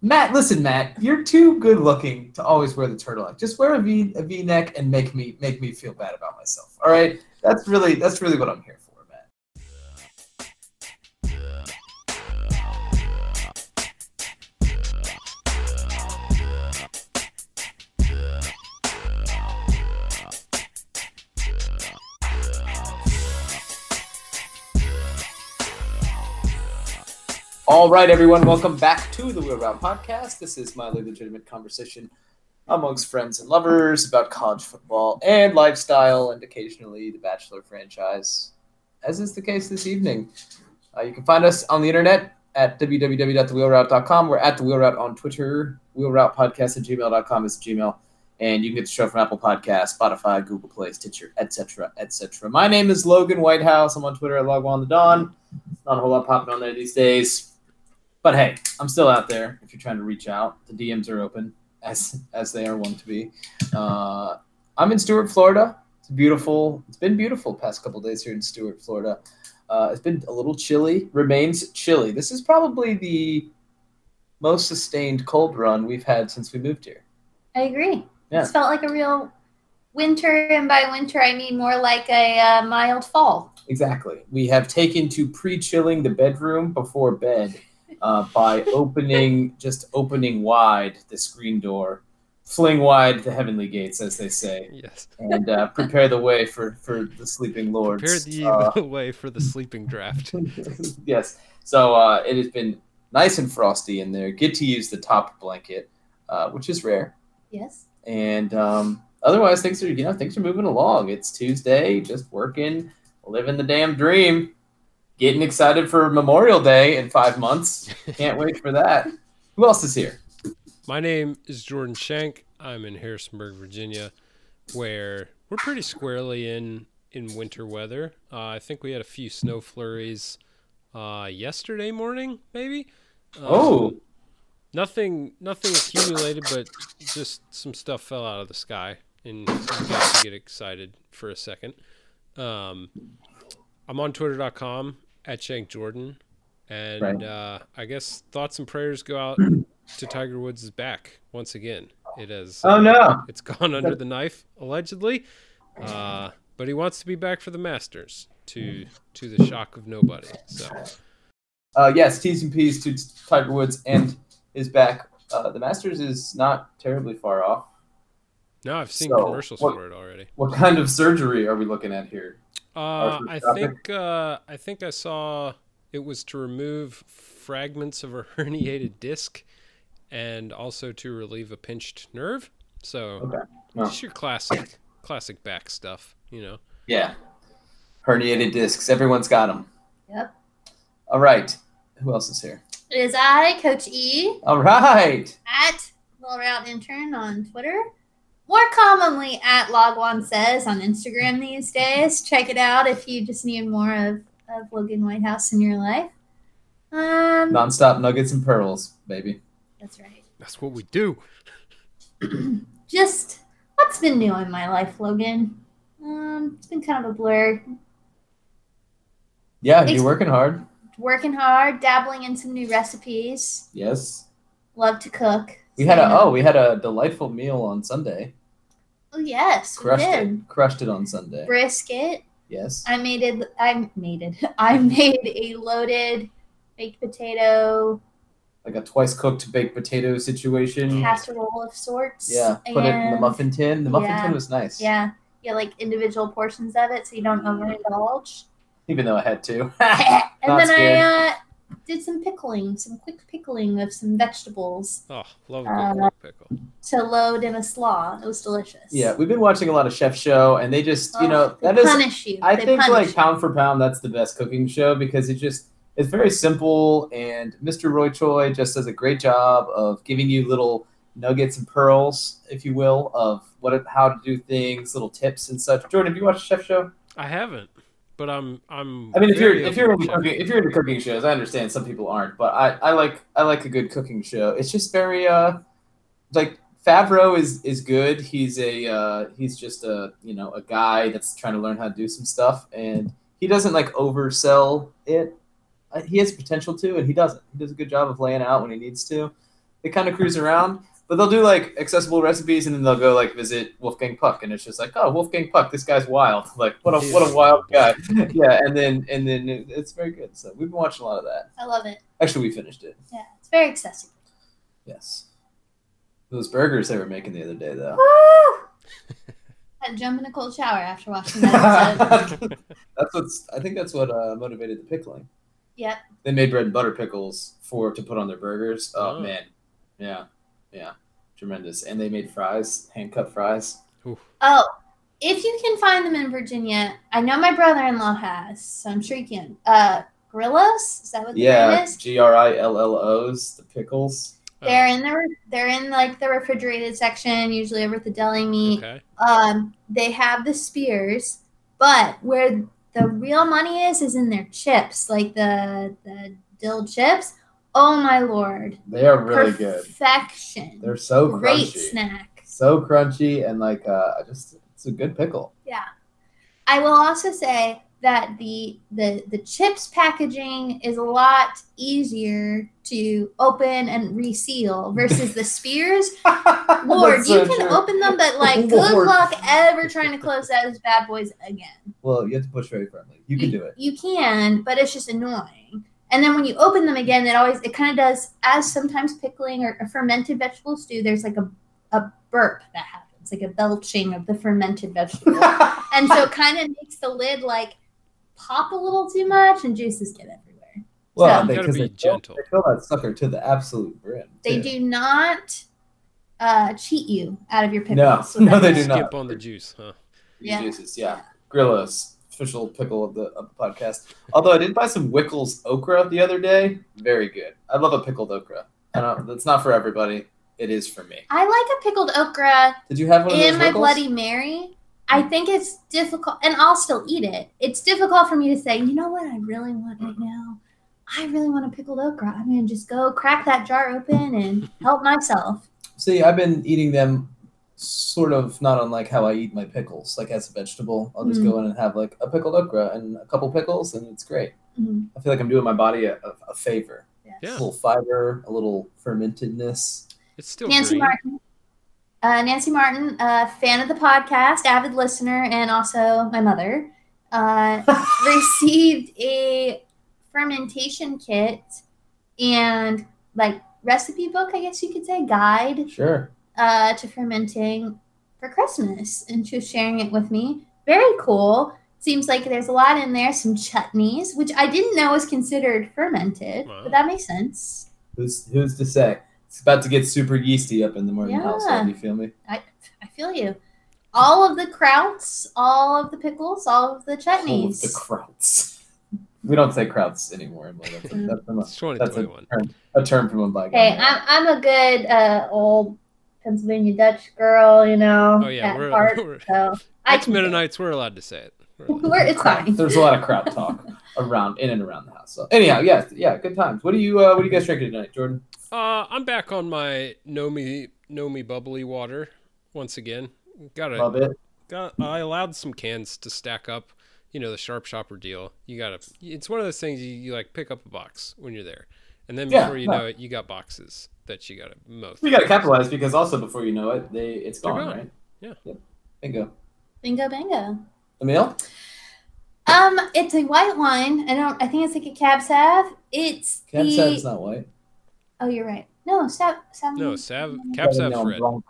Matt, listen, Matt, you're too good looking to always wear the turtleneck. Just wear a V a V neck and make me make me feel bad about myself. All right, that's really that's really what I'm here for, All right, everyone, welcome back to the Wheel Route Podcast. This is my legitimate conversation amongst friends and lovers about college football and lifestyle, and occasionally the Bachelor franchise, as is the case this evening. Uh, you can find us on the internet at www.thewheelroute.com. We're at the Wheel Route on Twitter. Wheel Route Podcast at gmail.com is Gmail. And you can get the show from Apple Podcasts, Spotify, Google Play, Stitcher, etc., etc. My name is Logan Whitehouse. I'm on Twitter at Logwan the Dawn. Not a whole lot popping on there these days. But hey, I'm still out there. If you're trying to reach out, the DMs are open as as they are wont to be. Uh, I'm in Stuart, Florida. It's beautiful. It's been beautiful past couple days here in Stuart, Florida. Uh, it's been a little chilly. Remains chilly. This is probably the most sustained cold run we've had since we moved here. I agree. Yeah. It's felt like a real winter, and by winter I mean more like a uh, mild fall. Exactly. We have taken to pre-chilling the bedroom before bed uh, by opening, just opening wide the screen door, fling wide the heavenly gates, as they say, Yes. and uh, prepare the way for for the sleeping lords. Prepare the Uh, way for the sleeping draft. yes. So uh, it has been nice and frosty in there. Get to use the top blanket, uh, which is rare. Yes. And um, otherwise, things are you know things are moving along. It's Tuesday, just working, living the damn dream, getting excited for Memorial Day in five months. Can't wait for that. Who else is here? My name is Jordan Shank. I'm in Harrisonburg, Virginia, where we're pretty squarely in in winter weather. Uh, I think we had a few snow flurries uh, yesterday morning, maybe. Um, Oh, nothing nothing accumulated, but just some stuff fell out of the sky, and you got to get excited for a second. Um, I'm on Twitter.com at Shank Jordan, and Right. uh, I guess thoughts and prayers go out to Tiger Woods' back once again. It has oh no. it's gone under the knife allegedly, uh, but he wants to be back for the Masters to to the shock of nobody. So Uh, yes, T's and P's to Tiger Woods and his back. Uh, the Masters is not terribly far off. No, I've seen So, commercials what- for it already. What kind of surgery are we looking at here? Uh, I think uh, I think I saw it was to remove fragments of a herniated disc, and also to relieve a pinched nerve. So Okay. Well. just your classic classic back stuff, you know. Yeah. Herniated discs. Everyone's got them. Yep. All right. Who else is here? It is I, Coach E, All right. at Wheel Route Intern on Twitter. More commonly at Logwan Says on Instagram these days. Check it out if you just need more of, of Logan Whitehouse in your life. Um, Nonstop nuggets and pearls, baby. that's right. That's what we do. Just what's been new in my life, Logan? Um, it's been kind of a blur. Yeah, you're working hard. Working hard, dabbling in some new recipes. Yes. Love to cook. We had a So, you know- oh, we had a delightful meal on Sunday. Oh yes, we Crushed did. it. Crushed it on Sunday. Brisket. Yes. I made it. I made it. I made a loaded baked potato Like a twice cooked baked potato situation. casserole of sorts. Yeah. Put it in the muffin tin. The muffin Yeah. tin was nice. Yeah, yeah, like individual portions of it, so you don't overindulge. Even though I had to. and Not then scared. I uh, did some pickling, some quick pickling of some vegetables Oh, love a Uh, good pork pickle. to load in a slaw. It was delicious. yeah, we've been watching a lot of Chef Show, and they just, you Oh, know, they that is punish you. I They think punish like you. pound for pound, that's the best cooking show because it just it's very simple, and Mr. Roy Choi just does a great job of giving you little nuggets and pearls, if you will, of what how to do things, little tips and such. Jordan, have you watched Chef Show? I haven't, but I'm I'm. I mean, if you're if you're into cooking, if you're into cooking shows, I understand some people aren't, but I, I like I like a good cooking show. It's just very uh like Favreau is is good. He's a uh, he's just a you know a guy that's trying to learn how to do some stuff, and he doesn't like oversell it. Uh, He has potential to, and he doesn't. He does a good job of laying out when he needs to. they kind of cruise around. But they'll do like accessible recipes, and then they'll go like visit Wolfgang Puck, and it's just like, oh, Wolfgang Puck, this guy's wild. Like, what a what a wild guy. yeah, and then and then it- it's very good. So we've been watching a lot of that. I love it. Actually, we finished it. Yeah, it's very accessible. Yes. Those burgers they were making the other day, though. Woo! Had to jump in a cold shower after watching that episode. that's what's. I think that's what uh, motivated the pickling. Yep. They made bread and butter pickles for to put on their burgers. Oh, Oh. man, yeah, yeah, tremendous. And they made fries, hand cut fries. Oh, if you can find them in Virginia, I know my brother-in-law has, so I'm sure you can. Uh, Grillos, is that what the brand Yeah, is? G R I L L O's, the pickles. They're in the re- they're in like the refrigerated section, usually over at the deli meat. Okay. Um, they have the spears, but where the real money is is in their chips, like the the dill chips. Oh my lord, They are really good. perfection. They're so great crunchy, snack. so crunchy, and like uh, just it's a good pickle. Yeah. I will also say that the the the chips packaging is a lot easier to open and reseal versus the spears. Lord, That's you can true. open them, but like, good luck ever trying to close those bad boys again. Well, you have to push very firmly. You can do it. You can, but it's just annoying. And then when you open them again, it always it kind of does as sometimes pickling or a fermented vegetable stew. There's like a a burp that happens, like a belching of the fermented vegetable, and so it kind of makes the lid like pop a little too much, and juices get everywhere. well, So- they, Gotta 'cause be they fill- gentle. They fill that sucker to the absolute brim. They too. do not uh, cheat you out of your pickles. with no, they juice. do not. Skip on the juice, huh? Yeah. Juices, yeah. Grillos, official pickle of the, of the podcast. Although I did buy some Wickles okra the other day. Very good. I love a pickled okra. I don't. Uh, that's not for everybody. It is for me. I like a pickled okra Did you have one in my? Bloody Mary. I think it's difficult, and I'll still eat it. It's difficult for me to say, you know what I really want right now? I really want a pickled okra. I'm going to just go crack that jar open and help myself. See, I've been eating them sort of not unlike how I eat my pickles, like as a vegetable. I'll just Mm. go in and have like a pickled okra and a couple pickles, and it's great. Mhm. I feel like I'm doing my body a, a, a favor. Yes. A little fiber, a little fermentedness. It's still Nancy green. Martin. Uh, Nancy Martin, uh, fan of the podcast, avid listener, and also my mother, uh, received a fermentation kit and like recipe book, I guess you could say, guide Sure. Uh, to fermenting for Christmas, and she was sharing it with me. Very cool. Seems like there's a lot in there. Some chutneys, which I didn't know was considered fermented, Wow. but that makes sense. Who's who's to say? It's about to get super yeasty up in the morning Yeah. household. You feel me? I I feel you. All of the krauts, all of the pickles, all of the Full of chutneys. the krauts. We don't say krauts anymore. That's a, that's a, that's a term, a term from a bygone. Hey. I'm I'm a good uh, old Pennsylvania Dutch girl, you know, Oh yeah, at we're, heart. we're So I ex can. Mennonites. We're allowed to say it. We're We're, it's fine. There's a lot of kraut talk around in and around the house. So anyhow, yes, yeah, good times. What do you uh, what are you guys drinking tonight, Jordan? Uh, I'm back on my Nomi Nomi bubbly water once again. Got Love it. got I allowed some cans to stack up. You know the sharp shopper deal. You gotta. It's one of those things you, you like pick up a box when you're there, and then Yeah, before you no. know it, you got boxes that you gotta mow. We got to capitalize because also before you know it, they it's They're gone, gone. right? Yeah. Yep. Bingo. Bingo, bingo. Emil? Um, it's a white wine. I don't. I think it's like a cab sav. It's Cab the. Sav's not white. Oh, you're right. No, sav. sav No, Sav Cab Sav's red. Oh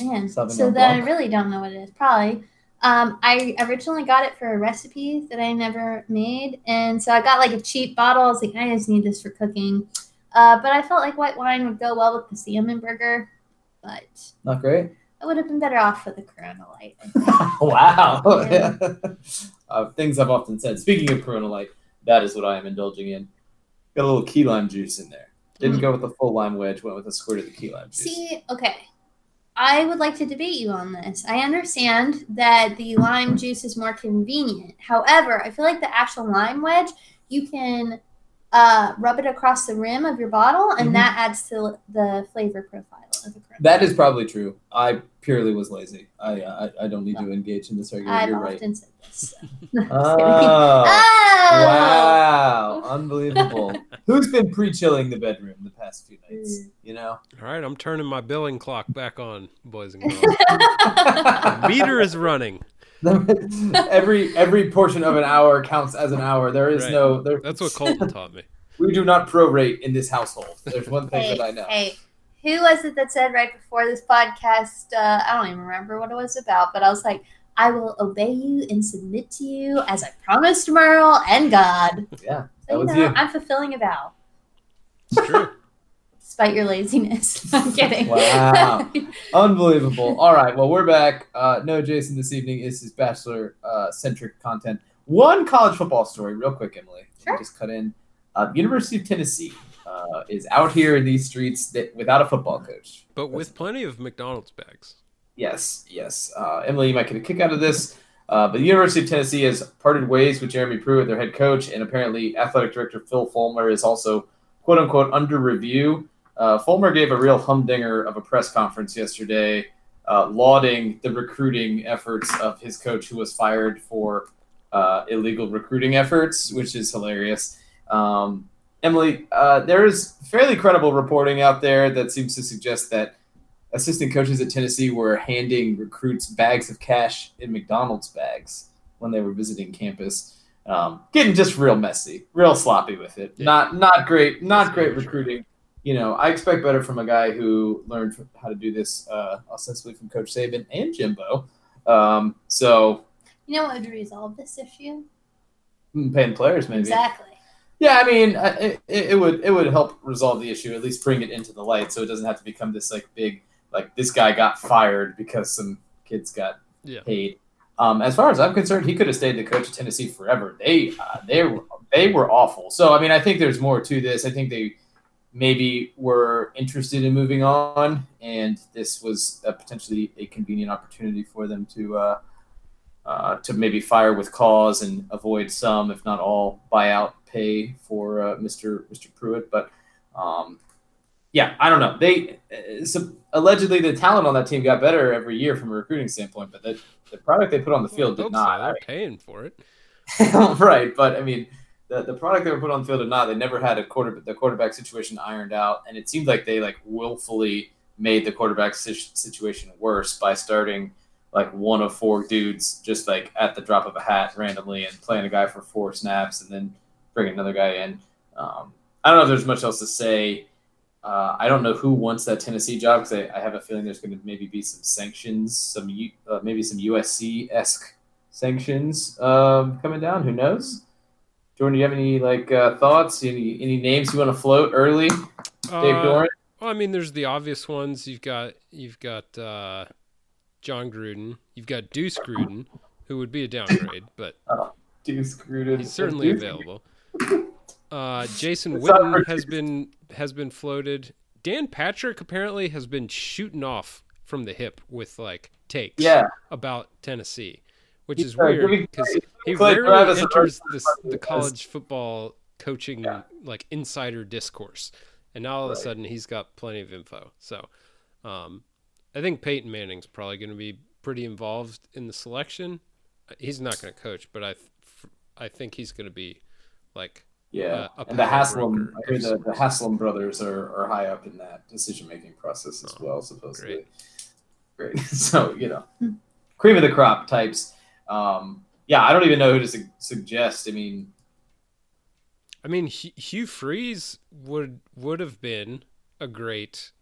man. Sauvignon so then I really don't know what it is. Probably. Um, I originally got it for a recipe that I never made, and so I got like a cheap bottle. I was like, I just need this for cooking. Uh, but I felt like white wine would go well with the salmon burger, but Not great. I would have been better off with the Corona Light. Wow. Yeah. uh, things I've often said. Speaking of Corona Light, that is what I am indulging in. Got a little key lime juice in there. Didn't Mm. go with the full lime wedge. Went with a squirt of the key lime juice. See, okay. I would like to debate you on this. I understand that the lime juice is more convenient. However, I feel like the actual lime wedge, you can uh, rub it across the rim of your bottle, and Mhm. that adds to the flavor profile of the Corona. That is probably true. I purely was lazy. I uh, I, I don't need to engage in this argument. I've You're right. often said this. Oh, Oh! wow, unbelievable. Who's been pre-chilling the bedroom the past few nights? Mm. You know, All right, I'm turning my billing clock back on, boys and girls. The meter is running. Every every portion of an hour counts as an hour. There is Right. no. There, That's what Colton taught me. we do not prorate in this household. There's one thing hey, that I know. hey, who was it that said right before this podcast? Uh, I don't even remember what it was about, but I was like, I will obey you and submit to you as I promised Merle and God. Yeah, that So, you was know, you. I'm fulfilling a vow, It's true. Despite your laziness. I'm kidding. Wow. Unbelievable. All right. Well, we're back. Uh, no, Jason, this evening is his bachelor uh, centric content. One college football story, real quick, Emily. Let Sure. Just cut in. Uh, University of Tennessee uh, is out here in these streets that, without a football coach. But with plenty of McDonald's bags. Yes, yes. Uh, Emily, you might get a kick out of this. Uh, but the University of Tennessee has parted ways with Jeremy Pruitt, their head coach, and apparently athletic director Phil Fulmer is also quote unquote under review. Uh, Fulmer gave a real humdinger of a press conference yesterday, uh, lauding the recruiting efforts of his coach, who was fired for uh, illegal recruiting efforts, which is hilarious. Um, Emily, uh, there is fairly credible reporting out there that seems to suggest that assistant coaches at Tennessee were handing recruits bags of cash in McDonald's bags when they were visiting campus. Um, getting just real messy, real sloppy with it. Yeah. Not not great, not That's great recruiting. You know, I expect better from a guy who learned how to do this uh, ostensibly from Coach Saban and Jimbo. Um, so You know what would resolve this issue? mm, paying players maybe. Exactly. Yeah, I mean, uh, it, it it would it would help resolve the issue, at least bring it into the light, so it doesn't have to become this like big like this guy got fired because some kids got Yeah. paid. Um, as far as I'm concerned, he could have stayed the coach of Tennessee forever. They uh, they were they were awful. So I mean, I think there's more to this. I think they maybe were interested in moving on, and this was a potentially a convenient opportunity for them to uh, uh, to maybe fire with cause and avoid some, if not all, buyout pay for uh, Mr. Mr. Pruitt. But um, yeah, I don't know. They uh, so allegedly the talent on that team got better every year from a recruiting standpoint, but the, the product they put on the field Well, did hope so. not. They're paying for it. right, but I mean, the, the product they were put on the field or not. They never had a quarter the quarterback situation ironed out, and it seemed like they like willfully made the quarterback situation worse by starting like one of four dudes just like at the drop of a hat randomly and playing a guy for four snaps and then bringing another guy in. Um, I don't know if there's much else to say. Uh, I don't know who wants that Tennessee job because I, I have a feeling there's going to maybe be some sanctions, some uh, maybe some USC esque sanctions um, coming down. Who knows? Jordan, do you have any like uh, thoughts? Any any names you want to float early? Dave Uh, Doeren. Well, I mean, there's the obvious ones. You've got you've got uh, Jon Gruden. You've got Deuce Gruden, who would be a downgrade, but Deuce Gruden. he's certainly Deuce- available. Uh, Jason Witten has been has been floated. Dan Patrick apparently has been shooting off from the hip with like takes Yeah, about Tennessee, which is weird because he rarely enters this, the college football coaching Yeah. like insider discourse, and now all of a sudden he's got plenty of info. So, um, I think Peyton Manning's probably going to be pretty involved in the selection. He's not going to coach, but I, th- I think he's going to be like yeah. uh, and the Haslam, I hear the, the. Haslam brothers are, are high up in that decision making process as Oh, well, supposedly. great. Great. So you know, cream of the crop types. Um, yeah, I don't even know who to su- suggest. I mean, I mean, Hugh Hugh Freeze would would have been a great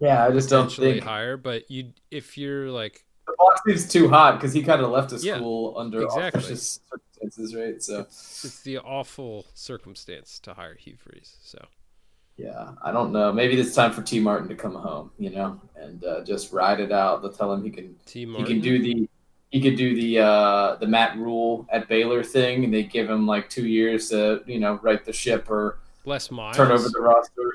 yeah, I just don't think hire, but you if you're like the box seems too hot because he kind of left a Yeah, school under exactly. circumstances, right? So it's the awful circumstance to hire Hugh Freeze. So yeah, I don't know. Maybe it's time for Tee Martin to come home, you know, and uh, just ride it out. They'll tell him he can Tee Martin? he can do the he could do the uh, the Matt Rhule at Baylor thing, and they give him like two years to you know right the ship or Les Miles. turn over the roster.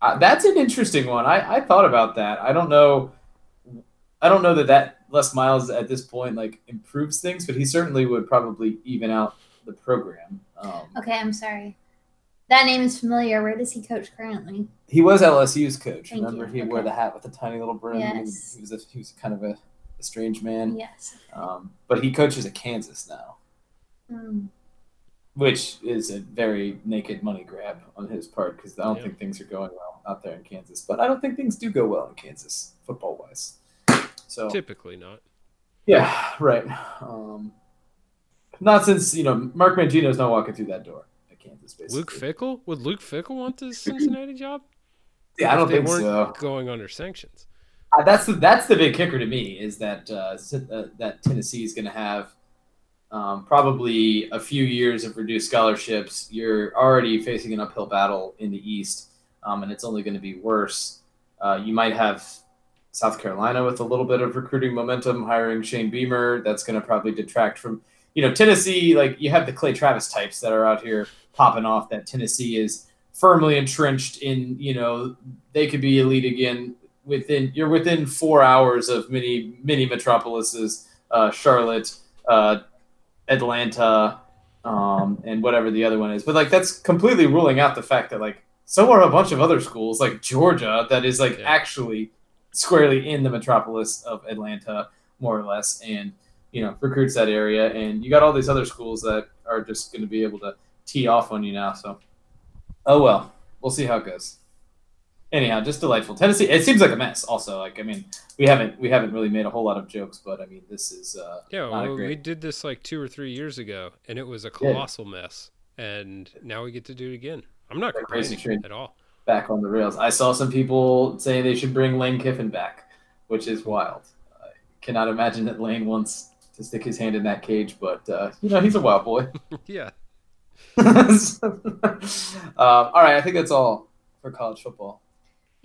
Uh, that's an interesting one. I, I thought about that. I don't know. I don't know that that Les Miles at this point like improves things, but he certainly would probably even out the program. Um, Okay, I'm sorry. That name is familiar. Where does he coach currently? He was LSU's coach. Thank Remember, you. he wore the hat with the tiny little brim. Yes. He was a, he was kind of a, a strange man. Yes. Um, but he coaches at Kansas now, Mm. which is a very naked money grab on his part because I don't Yeah. think things are going well out there in Kansas. But I don't think things do go well in Kansas football wise. So Typically not. yeah, right. Um, not since you know Mark Mangino's not walking through that door at Kansas. Basically, Luke Fickell? Would Luke Fickell want the Cincinnati job? Yeah, I don't they think weren't so. going under sanctions. Uh, that's the that's the big kicker to me is that uh, uh, that Tennessee is going to have um, probably a few years of reduced scholarships. You're already facing an uphill battle in the East, um, and it's only going to be worse. Uh, you might have South Carolina with a little bit of recruiting momentum, hiring Shane Beamer. That's going to probably detract from you know Tennessee. Like you have the Clay Travis types that are out here popping off. That Tennessee is firmly entrenched in. You know they could be elite again within you're within four hours of many many metropolises uh, charlotte uh, atlanta um, and whatever the other one is. But like that's completely ruling out the fact that like so are a bunch of other schools like georgia that is like Yeah. actually squarely in the metropolis of atlanta more or less and you know recruits that area. And you got all these other schools that are just going to be able to tee off on you now so. Oh well. We'll see how it goes anyhow, just delightful. Tennessee. It seems like a mess. Also, like I mean, we haven't we haven't really made a whole lot of jokes, but I mean, this is uh, Yeah, well, we did this like two or three years ago, and it was a colossal mess. And now we get to do it again. I'm not crazy complaining at all. back on the rails. I saw some people saying they should bring Lane Kiffin back, which is wild. I cannot imagine that Lane wants to stick his hand in that cage, but uh, you know he's a wild boy. yeah. um, all right, I think that's all for college football.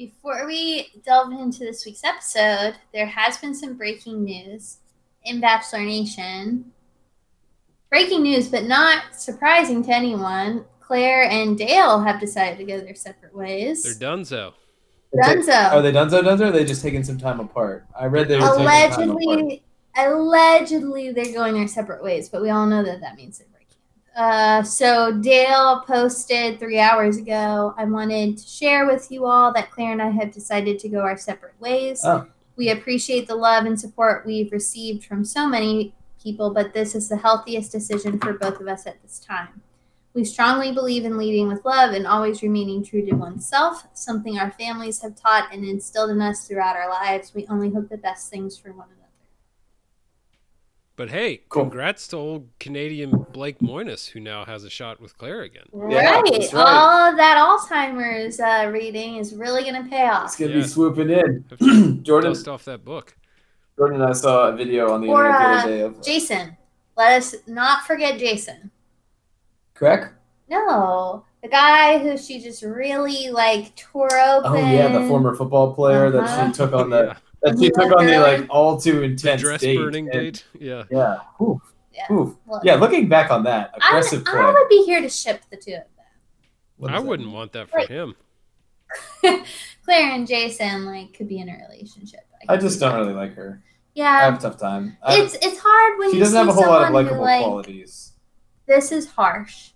Before we delve into this week's episode, there has been some breaking news in Bachelor Nation. Breaking news, but not surprising to anyone. Claire and Dale have decided to go their separate ways. They're donezo. Dunzo. Are they Dunzo Dunzo? Or are they just taking some time apart? I read they were taking time apart. allegedly, allegedly, they're going their separate ways, but we all know that that means they're breaking. Uh, so Dale posted three hours ago. I wanted to share with you all that Claire and I have decided to go our separate ways. Oh. We appreciate the love and support we've received from so many people, but this is the healthiest decision for both of us at this time. We strongly believe in leading with love and always remaining true to oneself, something our families have taught and instilled in us throughout our lives. We only hope the best things for one another. But hey, Cool. congrats to old Canadian Blake Moynes, who now has a shot with Claire again. Yeah, right. that's right. All of that Alzheimer's uh, reading is really going to pay off. It's gonna Yeah. be swooping in. Jordan, dust off that book. Jordan and I saw a video on the Or, internet the uh, other day of Jason. Let us not forget Jason. correct. No, the guy who she just really like tore open. Oh yeah, the former football player that Uh-huh. she took on the yeah. That she took on the like all too The intense dress date. burning and- date. Yeah. Yeah. Oof, Yeah. oof. Look, Yeah, looking back on that, I, aggressive play. I would be here to ship the two of them. What I wouldn't mean? want that for Right. him. Claire and Jason like could be in a relationship. I could just don't that. really like her. Yeah, I have a tough time. I, it's it's hard when she you doesn't see have a whole lot of likable like, qualities. This is harsh,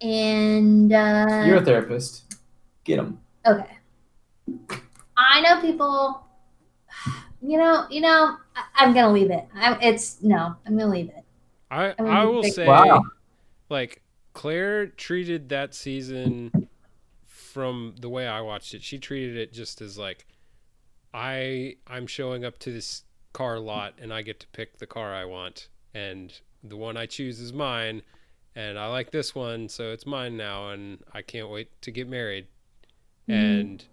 and uh, You're a therapist. Get them. Okay. I know people. You know, you know. I, I'm gonna leave it. I'm, it's no. I'm gonna leave it. I I will say, Wow. like Claire treated that season from the way I watched it. She treated it just as like I I'm showing up to this car lot and I get to pick the car I want and the one I choose is mine and I like this one so it's mine now and I can't wait to get married. Mhm. And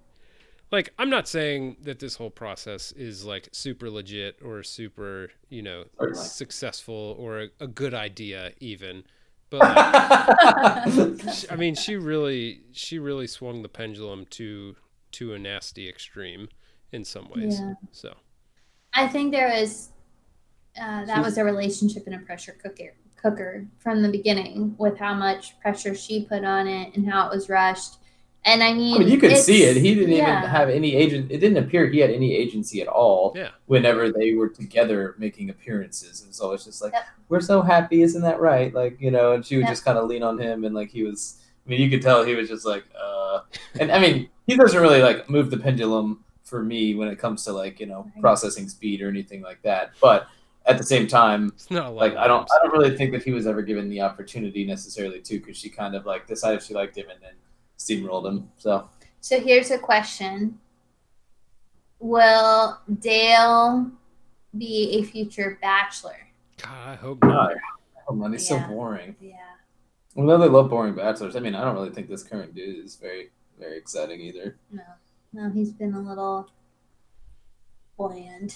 like I'm not saying that this whole process is like super legit or super, you know, Certainly. successful or a, a good idea even. But like, I mean, she really she really swung the pendulum to to a nasty extreme in some ways. Yeah. So I think there was uh, that was a relationship in a pressure cooker cooker from the beginning with how much pressure she put on it and how it was rushed. And I mean, I mean, you could see it. He didn't yeah. even have any agent. It didn't appear he had any agency at all. yeah, Whenever they were together making appearances, it was always just like, Yep. "We're so happy, isn't that right?" Like you know, and she would Yep. just kind of lean on him, and like he was I mean, you could tell he was just like, uh, and I mean, he doesn't really like move the pendulum for me when it comes to like you know processing speed or anything like that. But at the same time, It's not like I don't. I don't really think that he was ever given the opportunity necessarily to, because she kind of like decided she liked him and then steamrolled him. So So here's a question: Will Dale be a future bachelor? God, I hope not. God, oh man, he's Yeah. so boring. Yeah. Although they love boring bachelors, I mean, I don't really think this current dude is very, very exciting either. No, no, he's been a little bland, to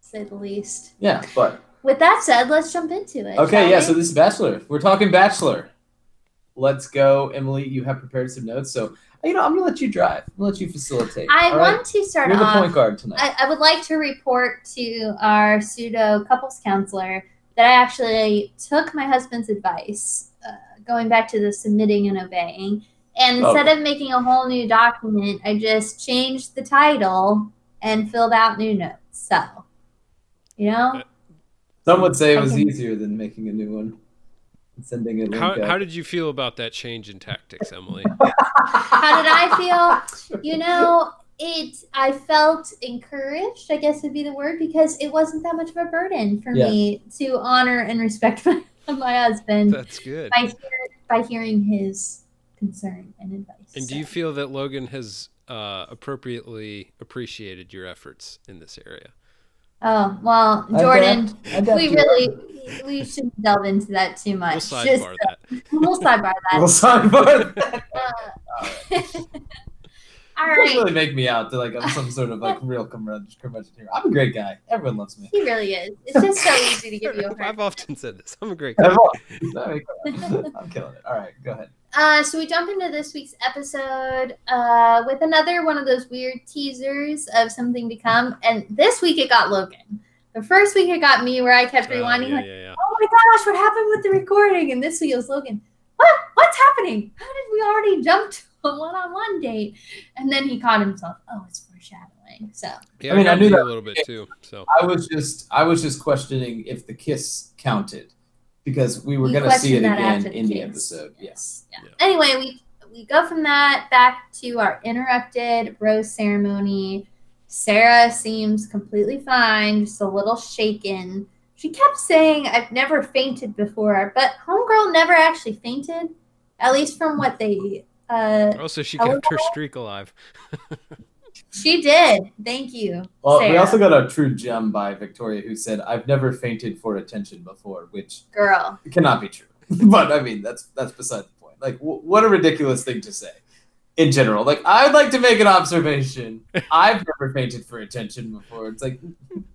say the least. Yeah, but With that said, let's jump into it. okay, yeah. we? So this is Bachelor. We're talking Bachelor. Let's go, Emily. You have prepared some notes, so you know I'm gonna let you drive. I'm gonna let you facilitate. I all want right? to start You're the point guard tonight. I, I would like to report to our pseudo couples counselor that I actually took my husband's advice, uh, going back to the submitting and obeying. And Oh. instead of making a whole new document, I just changed the title and filled out new notes. So, you know, Some would say it was I easier than making a new one. And Sending a link How, how did you feel about that change in tactics, Emily? how did I feel? You know, it. I felt encouraged. I guess would be the word because it wasn't that much of a burden for Yeah. me to honor and respect my, my husband That's good. by hear, by hearing his concern and advice. And do you feel that Logan has uh, appropriately appreciated your efforts in this area? Oh well, Jordan. adapt- I adapt We really we shouldn't delve into that too much. We'll Just sidebar that. we'll sidebar We'll that. sidebar. Uh, all You don't really make me out to like I'm some sort of like real curmudgeon curmudgeon here. I'm a great guy. Everyone loves me. He really is. It's just so easy to give you a hard I've often said this. I'm a great guy. I'm killing it. All right, go ahead. Uh, so we jump into this week's episode uh, with another one of those weird teasers of something to come. And this week it got Logan. The first week it got me, where I kept Uh, rewinding, yeah, like, yeah, yeah. "Oh my gosh, what happened with the recording?" And this week it was Logan. What? What's happening? How did we already jump to a one-on-one date? And then he caught himself. Oh, it's foreshadowing. So Yeah, I mean, I knew that- a little bit too. So I was just I was just questioning if the kiss counted because we were You gonna see it again after in the kiss. episode. Yes. Yeah. Yeah. Anyway, we we go from that back to our interrupted rose ceremony. Sarah seems completely fine, just a little shaken. She kept saying, "I've never fainted before," but homegirl never actually fainted, at least from what they. Uh, also she kept her streak alive. she did. Thank you. Well, we also got a true gem by Victoria who said, "I've never fainted for attention before," which girl. cannot be true. but I mean, that's that's beside the point. Like, w- what a ridiculous thing to say. In general, like I'd like to make an observation. I've never fainted for attention before. It's like,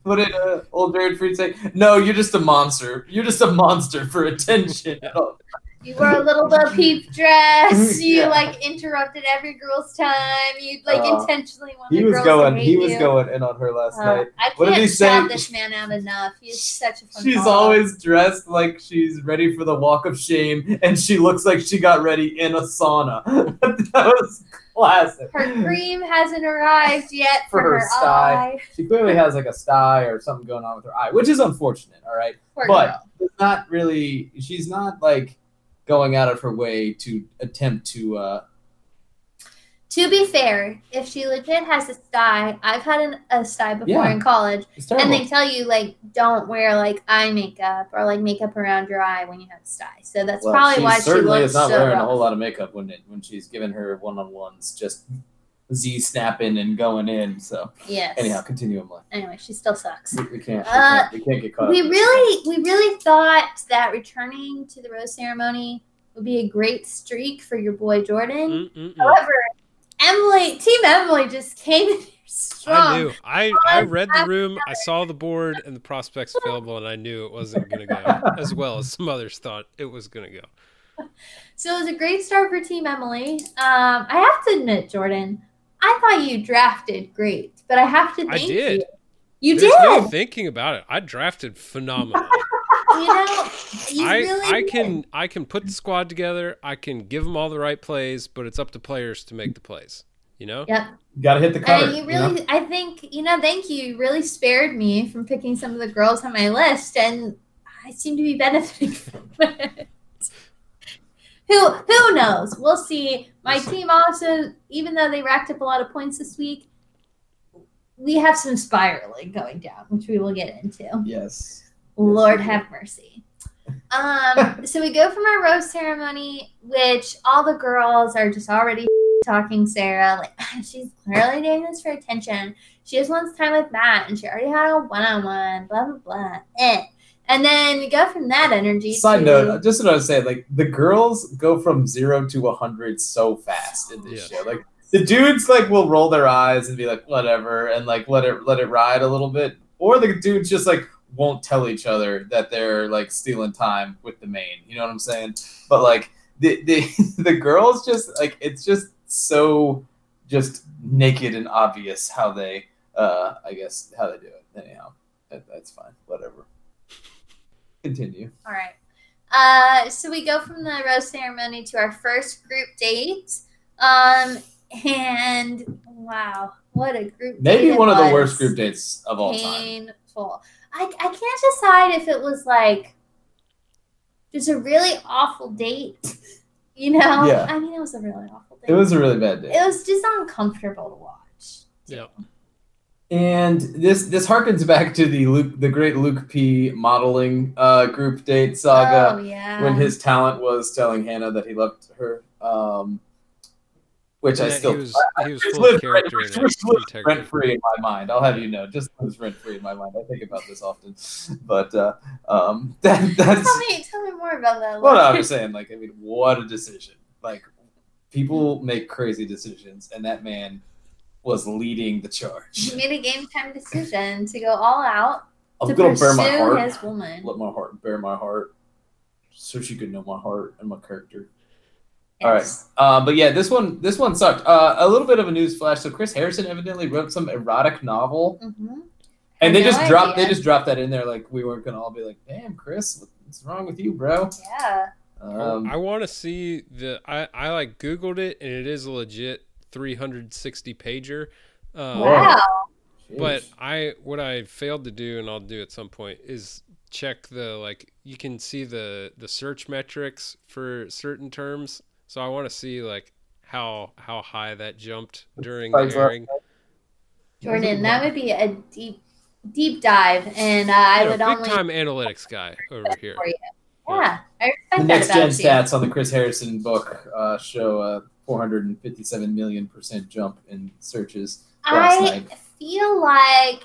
what did uh, old Jared Freid say? No, you're just a monster. You're just a monster for attention. You wore a little Bo Peep dress. You Yeah. like interrupted every girl's time. You like Uh, intentionally wanted he was girls going. to hate He was you. going in on her last Uh, night. I What did can't he say? this man out enough. He is such a She's always dressed like she's ready for the walk of shame, and she looks like she got ready in a sauna. that was classic. her cream hasn't arrived yet for, For her her, eye. She clearly has like a sty or something going on with her eye, which is unfortunate. All right, Poor but girl. it's not really. She's not like going out of her way to attempt to. uh To be fair, if she legit has a sty, I've had an, a sty before Yeah. in college, and they tell you like don't wear like eye makeup or like makeup around your eye when you have a sty. So that's well, probably why she certainly looks is not so wearing rough. a whole lot of makeup when it when she's given her one on ones, just z snapping and going in. So Yes. anyhow, continue Emily. Anyway, she still sucks. We, we can't. We Uh, can't, we can't get caught. we up in this really we really thought that returning to the rose ceremony would be a great streak for your boy Jordan. Mm-mm-mm. However, Emily, Team Emily just came in here strong. I knew. I, I read the room, I saw the board and the prospects available, and I knew it wasn't going to go as well as some others thought it was going to go. So it was a great start for Team Emily. Um, I have to admit, Jordan, I thought you drafted great, but I have to thank I thank did. you. You There's did. no thinking about it. I drafted phenomenal. you know, you I really I did. can I can put the squad together. I can give them all the right plays, but it's up to players to make the plays. You know? Yep. Got to hit the cutter. And you you really, know? I think, you know, thank you. You really spared me from picking some of the girls on my list, and I seem to be benefiting from it. Who who knows? We'll see. My team also, even though they racked up a lot of points this week, we have some spiraling going down, which we will get into. Yes. Lord do. have mercy. Um, so we go from our rose ceremony, which all the girls are just already talking Sarah, like she's clearly doing this for attention. She just wants time with Matt, and she already had a one-on-one. Blah blah blah. Eh. And then we go from that energy. Side to, note, just what I was saying, like the girls go from zero to a hundred so fast in this Yeah. show. Like the dudes like will roll their eyes and be like, whatever, and like let it let it ride a little bit. Or the dudes just like won't tell each other that they're like stealing time with the main. You know what I'm saying? But like the the the girls just like it's just so just naked and obvious how they uh I guess how they do it. Anyhow, that, that's fine. Whatever. Continue. All right. Uh, so we go from the rose ceremony to our first group date. Um, and wow, what a group! Maybe date it one of the worst group dates of all time. Painful. I I can't decide if it was like just a really awful date. You know? Yeah. I mean, it was a really awful date. It was a really bad date. It was just uncomfortable to watch. Yep. And this this harkens back to the Luke the great Luke P modeling uh, group date saga oh yeah. when his talent was telling Hannah that he loved her. Um, which I still he was he was full of rent- character and just lives integrity. rent free in my mind. I'll have you know, just lives rent free in my mind. I think about this often, but uh, um, that, that's tell me, tell me more about that. Well, no, I'm just saying, like, I mean, what a decision! Like, people make crazy decisions, and that man was leading the charge. He made a game time decision to go all out I'm to gonna pursue bare my heart, his woman. let my heart bare my heart, so she could know my heart and my character. All right, uh, but yeah, this one, this one sucked. Uh, a little bit of a news flash. So Chris Harrison evidently wrote some erotic novel, Mhm. and they no just dropped, they just dropped that in there. Like we weren't gonna all be like, "Damn, Chris, what's wrong with you, bro?" Yeah. Um, I want to see the. I I like Googled it and it is a legit 360 pager. Um, Wow. But jeez. I what I failed to do and I'll do at some point is check the like you can see the the search metrics for certain terms. So I want to see like how how high that jumped during the airing. Jordan, that would be a deep, deep dive, and uh, I Yeah, would big only. time analytics guy over here. Yeah, I the next gen stats on the Chris Harrison book uh, show a 457 million percent jump in searches I night. feel like